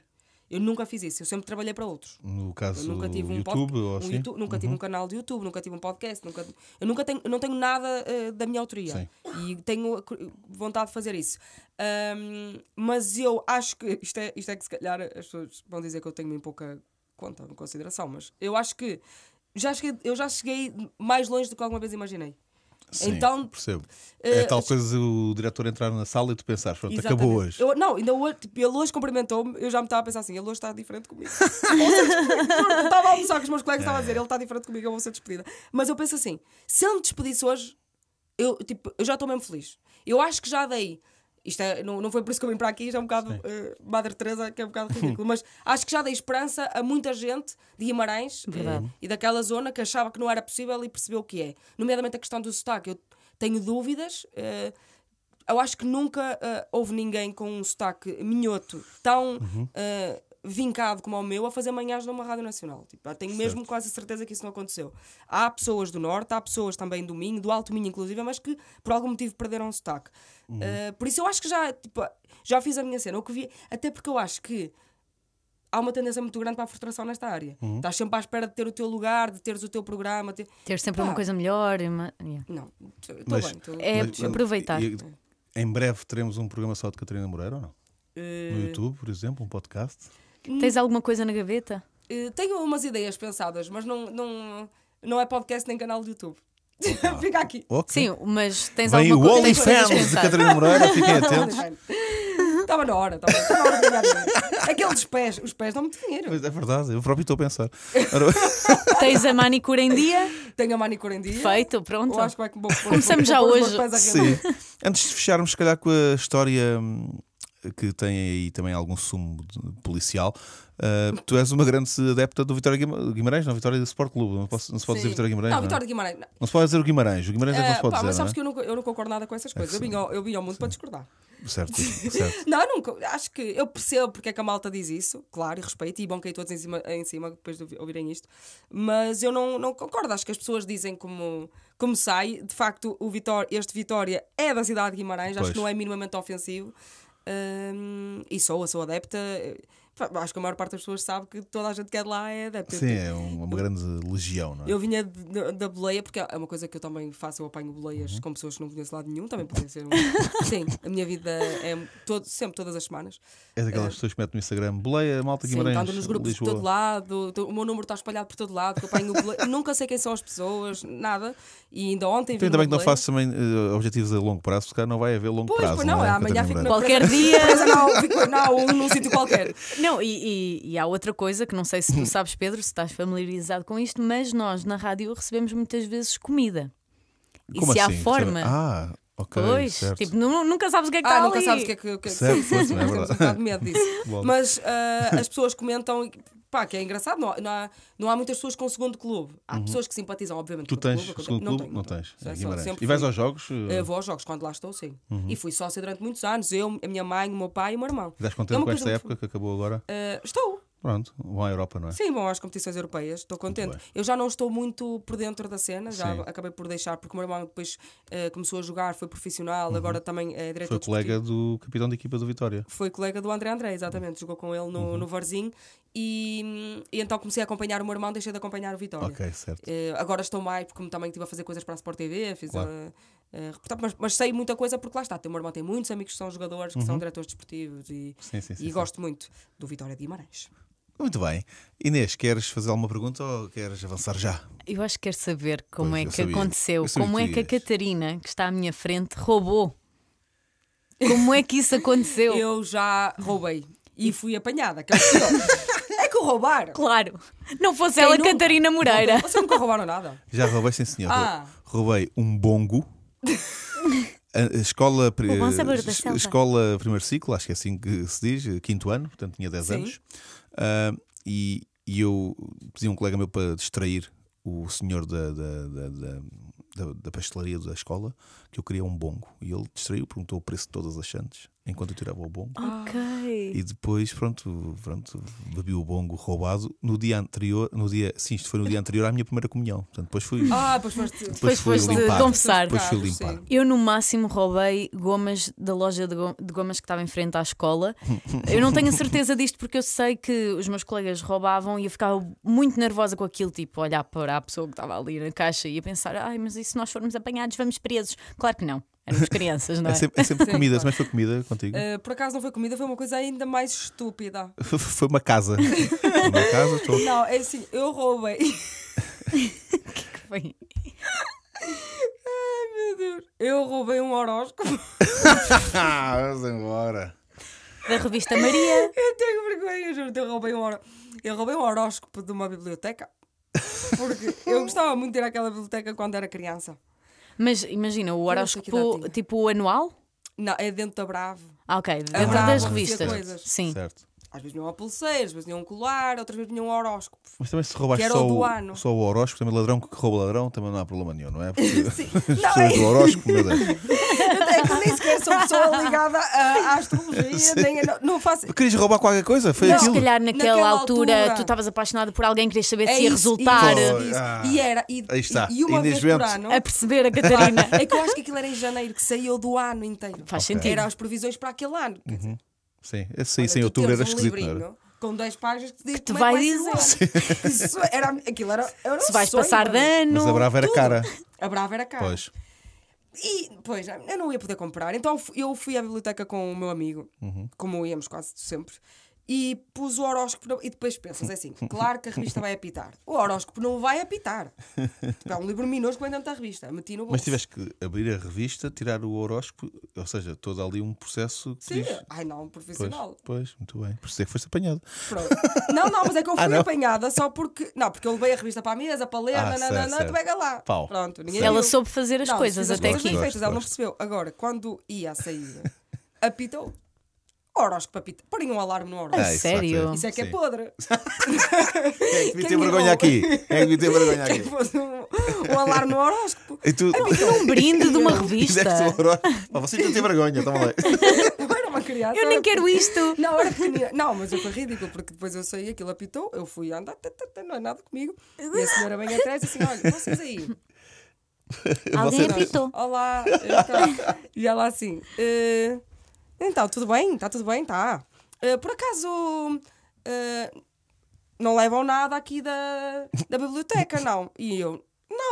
Eu nunca fiz isso, eu sempre trabalhei para outros. No Eu caso nunca tive um, YouTube pod- ou um assim? YouTube- nunca tive um canal de YouTube, nunca tive um podcast, nunca, eu nunca tenho, eu não tenho nada eh, da minha autoria Sim. e tenho vontade de fazer isso. Ahm, mas eu acho que isto é, isto é que se calhar as pessoas vão dizer que eu tenho bem pouca conta, consideração, mas eu acho que já cheguei, eu já cheguei mais longe do que alguma vez imaginei. Sim, então, percebo. eh, é tal coisa o diretor entrar na sala e tu pensares, pronto, Exatamente. acabou hoje. Eu- não, ainda hoje, tipo, ele hoje cumprimentou-me, eu já me estava a pensar assim, ele hoje está diferente comigo. *laughs* Juro, eu estava a almoçar com os meus colegas e estava a dizer, ele está diferente comigo, eu vou ser despedida. Mas eu penso assim, se ele me despedisse hoje, eu, tipo, eu já estou mesmo feliz. Eu acho que já dei. Isto é, não, não foi por isso que eu vim para aqui, isto é um bocado eh, Madre Teresa, que é um bocado *laughs* ridículo, mas acho que já dei esperança a muita gente de Guimarães Verdade. eh, e daquela zona que achava que não era possível e percebeu o que é. Nomeadamente a questão do sotaque. Eu tenho dúvidas. eh, eu acho que nunca eh, houve ninguém com um sotaque minhoto tão eh, vincado como o meu a fazer manhãs numa rádio nacional. Tipo, tenho mesmo quase a certeza que isso não aconteceu. Há pessoas do Norte, há pessoas também do Minho, do Alto Minho, inclusive, mas que por algum motivo perderam o sotaque. Eh, por isso eu acho que já, tipo, já fiz a minha cena. O que vi, até porque eu acho que há uma tendência muito grande para a frustração nesta área. Estás sempre à espera de ter o teu lugar, de teres o teu programa. Ter... Ter sempre Pá. uma coisa melhor. uma- yeah. Não, estou bem. tô- É Mas- aproveitar. e- em breve teremos um programa só de Catarina Moreira ou não? Eh, No YouTube, por exemplo, um podcast. Tens alguma coisa na gaveta? Eh, tenho umas ideias pensadas, mas não, não, não é podcast nem canal de YouTube. *laughs* Fica aqui. Ok. Sim, mas tens Vem alguma o coisa tens coisas OnlyFans de. Catarina Moreira, fiquem *laughs* atentos. Estava na hora, estava na hora de ganhar dinheiro. Aqueles pés, os pés dão muito dinheiro. Pois é verdade, eu próprio estou a pensar. Tens a manicure em dia? Tenho a manicure em dia. Feito, pronto. Eu acho que vai vou, vou, Começamos vou já hoje. Sim. Antes de fecharmos, se calhar, com a história hum, que tem aí também algum sumo policial. Uh, tu és uma grande adepta do Vitória Guima- Guimarães, não? Vitória do Sport Clube. Não, posso- não se pode dizer Sim. Vitória Guimarães. Não, Não, é? Vitória Guimarães. não. não se pode dizer o Guimarães. O Guimarães é que não Eh, se pode pá, dizer. mas sabes é? que eu não, eu não concordo nada com essas coisas. Eu vim, ao, eu vim ao mundo para discordar. Certo, *laughs* certo. Não, nunca. Acho que eu percebo porque é que a malta diz isso, claro, e respeito, e bom que todos em cima, em cima depois de ouvi- ouvirem isto. Mas eu não, não concordo. Acho que as pessoas dizem como, como sai. De facto, o Vitória, este Vitória é da cidade de Guimarães, acho Pois. que não é minimamente ofensivo. Hum, e sou, sou adepta. Acho que a maior parte das pessoas sabe que toda a gente que é de lá é adepta. Sim, é um- uma grande legião, não é? Eu vinha de- de- da boleia, porque é uma coisa que eu também faço, eu apanho boleias Uhum. com pessoas que não conheço de lado nenhum, também podia ser um. *laughs* Sim, a minha vida é todo, sempre, todas as semanas. És daquelas pessoas que metem no Instagram boleia, malta Sim, Guimarães. ando nos grupos Lisboa. por todo lado, o meu número está espalhado por todo lado, que eu apanho boleia. Nunca sei quem são as pessoas, nada. E ainda ontem vi Então, ainda bem uma que não faço também eh, objetivos a longo prazo, porque não vai haver longo Pois, prazo. pois não, é? amanhã Catarina fico na- Qualquer dia. Presa não, fico não, num sítio qualquer. Não, e, e- e há outra coisa que não sei se tu *laughs* sabes, Pedro, se estás familiarizado com isto, mas nós na rádio recebemos muitas vezes comida. E Como se há assim? forma. Ah, ok. pois, certo. tipo, nu- nunca sabes o que é que Ah, está nunca ali. sabes o que é que. que Certo, *laughs* pois, é nós temos um bocado de medo disso. *laughs* Mas ah, as pessoas comentam. Pá, que é engraçado, não, há- não há, não há muitas pessoas com segundo clube. Há pessoas que simpatizam, obviamente, Uhum. Tu o tens clube. segundo clube? tenho, Não tens. É só- E vais fui. aos jogos? Eu vou aos jogos quando lá estou, sim. Uhum. E fui sócia durante muitos anos. Eu, a minha mãe, o meu pai e o meu irmão. Estás É contente uma com esta época que acabou agora? Ah, estou. Pronto, vão à Europa, não é? Sim, bom, às competições europeias, estou contente. Eu já não estou muito por dentro da cena, já Sim. acabei por deixar, porque o meu irmão depois eh, começou a jogar, foi profissional, agora também é diretor Uhum. Foi colega do capitão da equipa do Vitória. Foi colega do André André, exatamente, jogou com ele Uhum. no, no Varzinho e, e então comecei a acompanhar o meu irmão, deixei de acompanhar o Vitória. Ok, certo. Eh, agora estou mais, porque também estive a fazer coisas para a Sport TV, fiz Claro. a- reportagem, mas, mas sei muita coisa porque lá está. O meu irmão tem muitos amigos que são jogadores, que são diretores desportivos e, Uhum. Sim, sim, sim, e gosto muito do Vitória de Guimarães. Muito bem. Inês, queres fazer alguma pergunta ou queres avançar já? Eu acho que quero saber como Pois, é que sabia. aconteceu, como que é que a. Catarina, que está à minha frente, roubou. Como é que isso aconteceu? Eu já roubei e fui apanhada. Que é, é que o roubar. Claro, não fosse Quem ela nunca? Catarina Moreira. Vocês nunca roubaram nada? Já roubei, sim, senhor. Ah. Roubei um bongo. *laughs* A a escola, escola primeiro ciclo, acho que é assim que se diz, quinto ano, portanto tinha 10 Sim. anos. Ah, e, e eu pedi a um colega meu para distrair o senhor da, da, da, da- da pastelaria da escola que eu queria um bongo. E ele distraiu, perguntou o preço de todas as chantes enquanto eu tirava o bongo. Ok. E depois, pronto, pronto, bebi o bongo roubado no dia anterior, no dia, sim, isto foi no dia anterior à minha primeira comunhão. Portanto, depois fui, Ah, pois foste. Depois fui foste limpar. confessar. Depois fui limpar. Eu, no máximo, roubei gomas da loja de go- de gomas que estava em frente à escola. Eu não tenho a certeza disto porque eu sei que os meus colegas roubavam e eu ficava muito nervosa com aquilo, tipo, olhar para a pessoa que estava ali na caixa e a pensar: ai, mas e se nós formos apanhados, vamos presos? Claro que não, éramos crianças, não É é? sempre, é sempre Sim, comida, claro. também foi comida contigo. Eh, por acaso não foi comida, foi uma coisa ainda mais estúpida. *laughs* Foi uma casa. Uma casa, estou. Não, é assim, eu roubei. *laughs* Foi. Meu Deus. Eu roubei um horóscopo. *laughs* Vamos embora. Da revista Maria. Eu tenho vergonha, eu juro, eu roubei um horóscopo. Eu roubei um horóscopo de uma biblioteca. Porque eu gostava muito de ir àquela biblioteca quando era criança. Mas imagina, o horóscopo, tipo o anual? Não, é dentro da Bravo. Ah, ok, dentro Brava das revistas. coisas. Sim. Certo. Às vezes vinham uma pulseira, às vezes vinham um colar, outras vezes vinham um horóscopo. Mas também se roubaste só o do o, ano. só o horóscopo, também ladrão que rouba ladrão, também não há problema nenhum, não é? *laughs* Porque Sim. as Não, pessoas é, do horóscopo, meu Deus. é que eu nem sequer sou pessoa ligada à, à astrologia, nem, não, não faço. Querias roubar qualquer coisa? Foi Não. aquilo? Se calhar naquela, Naquela altura, altura. tu estavas apaixonado por alguém, querias saber É se ia isso, resultar isso, isso. Ah. E era. E, Aí está. E, e uma vez por ano. a perceber a Catarina. É que eu acho que aquilo era em janeiro, que saiu do ano inteiro. Faz Ok. sentido. Era as previsões para aquele ano. Dizer, Sim, esse aí sem tu outubro era um esquisito, livrinho? Com 10 páginas que te diz te vai é que vai dizer. ser. Isso era, aquilo era, era um Se vais sonho passar de ano. Mas a Brava era Tudo. cara. A Brava era cara. Pois. E, pois, eu não ia poder comprar. Então eu fui à biblioteca com o meu amigo, Uhum. como íamos quase sempre, e pus o horóscopo. E depois pensas é assim: claro que a revista vai apitar. O horóscopo não vai apitar. Tipo, é um livro minúsculo dentro da revista. Meti no bolso. Mas tiveste que abrir a revista, tirar o horóscopo, ou seja, todo ali um processo que Sim. diz. Ai não, Pois, profissional. pois, muito bem. Por isso é que foste apanhado. Pronto. Não, não, mas é que eu *laughs* fui Ah, apanhada só porque. Não, porque eu levei a revista para a mesa para ler, Ah, nananana, certo, tu certo. pega lá. Pau. Pronto, ninguém Ela viu. soube fazer as Não, coisas as até coisas aqui. bem Gosto, feitas, ela não percebeu. Agora, quando ia a sair, apitou. Horóscopo apita. Porem um alarme no horóscopo. Ah, isso sério? vai Isso é que é Sim. podre. *laughs* Quem é que devia Quem ter me vergonha aqui? Quem é que devia ter vergonha *laughs* Quem aqui? fosse um, um alarme no horóscopo. E tu. Um brinde de uma *laughs* Fizeste revista. horóscopo. Pá, Você não tem vergonha, toma lá. Eu era uma criança. Eu nem era quero isto. Não, era pequenina. Não, mas foi ridículo, porque depois eu saí, aquilo apitou, eu fui andar, tá, tá, tá, não é nada comigo. E a senhora vem atrás e assim: olha, vocês aí. Alguém Você- apitou. Olá. Então, e ela assim: "Eh, então, tudo bem? Está tudo bem? Tá. Eh, por acaso. eh, não levam nada aqui da, da biblioteca, não? E eu.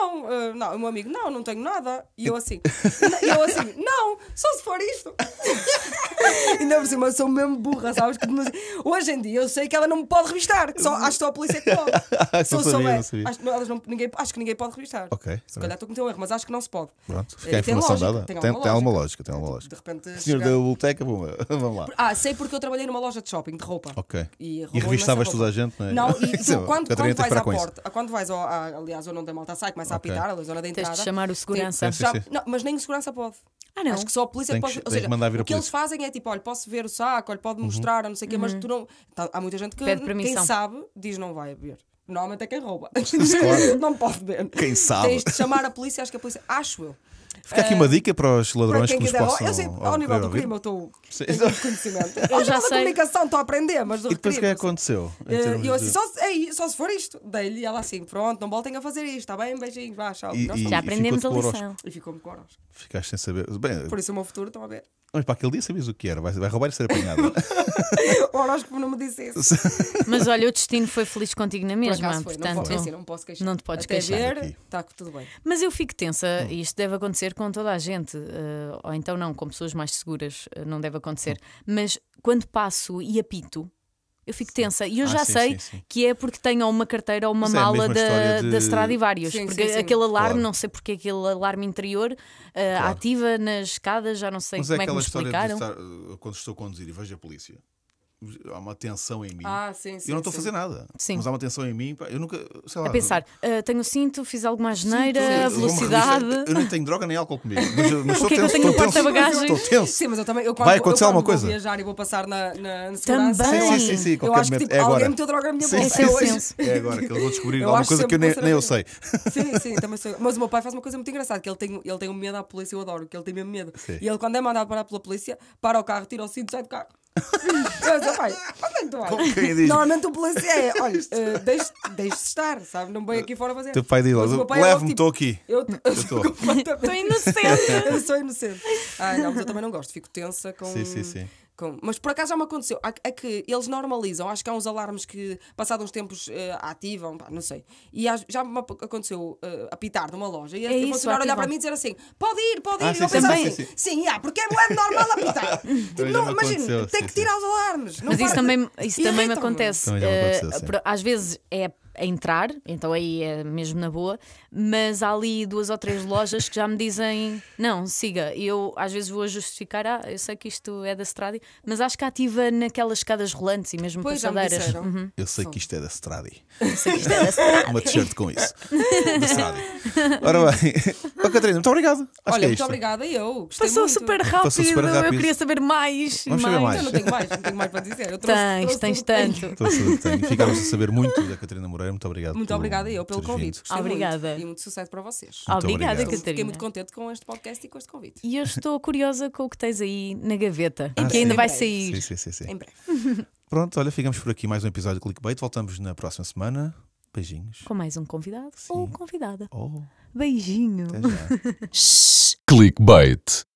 Não, eh, não, o meu amigo, não, não tenho nada. E eu assim, *laughs* e eu assim, não, só se for isto. Ainda por cima, eu sou mesmo burra, sabes? Que Hoje em dia eu sei que ela não me pode revistar, que só, acho que só a polícia que pode. *laughs* Ah, Se eu não souber, não acho, não, elas não- ninguém, acho que ninguém pode revistar. Ok, Se calhar estou cometer um erro, mas acho que não se pode. Pronto, fica a tem informação lógica, dada. tem Tem, alguma tem alguma lógica. tem alguma lógica. De repente. Senhor chegar- da biblioteca, vamos *laughs* vamos lá. Ah, sei porque eu trabalhei numa loja de shopping de roupa. Ok. E, E revistavas toda a gente, não é? Não, e é tu, bom. quando, quando tem que vais à com porta, quando vais ao, à, ali à zona onde a malta sai, começa Ok. a apitar, a zona da Tens de entrada. chamar o segurança. tem- Sim, já- sim. não, mas nem o segurança pode. Ah, não. Acho que só a polícia pode. Ou seja, o que eles fazem é tipo: olha, posso ver o saco, olha, pode mostrar, ou não sei o quê, mas tu não. Tá- há muita gente que Pede quem sabe diz não vai ver. Normalmente é quem rouba. Claro. *laughs* não pode ver. Quem sabe? Tens de chamar a polícia, acho que a polícia. Acho eu. Fica aqui uma dica para os Para ladrões quem que nos quiser, possam. eu sei, ao nível do ouvir. crime eu estou Sim. tenho conhecimento. *laughs* Ao já nível da sei. comunicação estou a aprender, mas do E depois o que é que aconteceu? E eu assim, de- só, se- ei, só se for isto. Dei-lhe ela assim, pronto, não voltem a fazer isto, está bem? Beijinhos, vá, tchau. E- e- Já aprendemos a ficou-te com o lição. E ficou-me com horas. Ficaste sem saber. Bem, Por isso o meu futuro, estão a ver. mas para aquele dia sabias o que era. Vai, vai roubar e ser apanhado. *laughs* O horóscopo não me disse isso. *laughs* Mas olha, o destino foi feliz contigo na Por mesma, acaso foi, não, portanto. posso, assim, não posso queixar. não te podes Até queixar ver, está tudo bem. Mas eu fico tensa, e isto deve acontecer com toda a gente, eh, ou então não, com pessoas mais seguras, eh, não deve acontecer. Mas quando passo e apito, eu fico tensa. E eu Ah, já sim, sei sim, sim. que é porque tenho uma carteira ou uma Mas é mala mesma da, de- da Stradivarius. Sim, porque sim, sim. aquele alarme, Claro. não sei porque aquele alarme interior eh, Claro. ativa nas escadas, já não sei Mas é como é que me explicaram. estar, uh, quando estou a conduzir e vejo a polícia, há uma tensão em mim. Ah, sim, sim. eu não estou a sim. fazer nada. Sim. Mas há uma tensão em mim. Eu nunca. Sei lá. A pensar, eh, tenho o cinto, fiz alguma asneira, eu vou-me velocidade. Eu nem tenho droga nem álcool comigo. Mas, mas estou que é que eu tenho no estou tenso. porta-bagagens? Estou tenso. Sim, mas eu também. Eu quando, Vai acontecer eu, alguma vou coisa? viajar e vou passar na, na, na segurança. Também. Sim, sim, sim, Eu acho que tipo, É agora. alguém meteu droga na minha Sim, bolsa. sim, É sim. hoje. senso. É agora que eles vão descobrir Eu alguma coisa que eu nem, nem eu vou sei. Sim, sim, também sou. Mas o meu pai faz uma coisa muito engraçada, que ele tem, ele tem um medo à polícia, eu adoro, que ele tem mesmo medo. Sim. E ele, quando é mandado parar pela polícia, para o carro, tira o cinto e sai do carro. Eu disse, pai, onde é que tu vais? Como quem diz. Normalmente o polícia é, *laughs* olha, eh, deixe- deixe-se estar, sabe? Não vem aqui fora fazer. Teu pai diz logo: é leve-me, tipo, estou aqui. Eu, *laughs* estou. Estou inocente. *laughs* eu sou inocente. Ai, não, mas eu também não gosto, fico tensa com. Sim, sim, sim. Com- Mas por acaso já me aconteceu. É que eles normalizam. Acho que há uns alarmes que, passados uns tempos, eh, ativam, pá, não sei. E já me aconteceu eh, apitar numa loja e É a isso, funcionária olhar para mim e dizer assim: pode ir, pode ir. Ah, e sim, eu sim, pensar sim, assim: sim, sim, yeah, porque é normal *laughs* apitar. Tipo, não, me imagina, tem sim, que sim. tirar os alarmes. Não Mas isso também, isso também me acontece. Também me Eh, aconteceu, às vezes é a entrar, então aí é mesmo na boa, mas há ali duas ou três lojas que já me dizem: não, siga. E eu às vezes vou a justificar: ah, eu sei que isto é da Stradi, mas acho que ativa naquelas escadas rolantes e mesmo Pois, já me passadeiras. disseram. Uhum. Eu sei que isto é da Stradi. Eu sei que isto é da Stradi. Uma t-shirt com isso. da Stradi. Ora bem. *laughs* Ó, Catarina, muito obrigado. Acho Olha, que é muito obrigada. E eu Passou muito. super rápido. Passou super Eu rápido. queria saber mais. Vamos saber mais. Eu não tenho mais, não tenho mais para dizer. Eu trouxe, Tens, trouxe tens tenho. tanto. Tenho. Ficámos a saber muito da Catarina Moreira. Muito obrigado. Muito obrigada eu pelo convite. Obrigada. Muito. E muito sucesso para vocês. Muito Obrigada, obrigado. Catarina. Fiquei muito contente com este podcast e com este convite. E eu estou curiosa com o que tens aí na gaveta, Ah, que ainda sim. vai Em breve. sair. Sim, sim, sim, sim. Em breve. *laughs* Pronto, olha, ficamos por aqui. Mais um episódio de Clickbait. Voltamos na próxima semana. Beijinhos. Com mais um convidado ou convidada. Oh, Beijinho. até já. *laughs* Clickbait.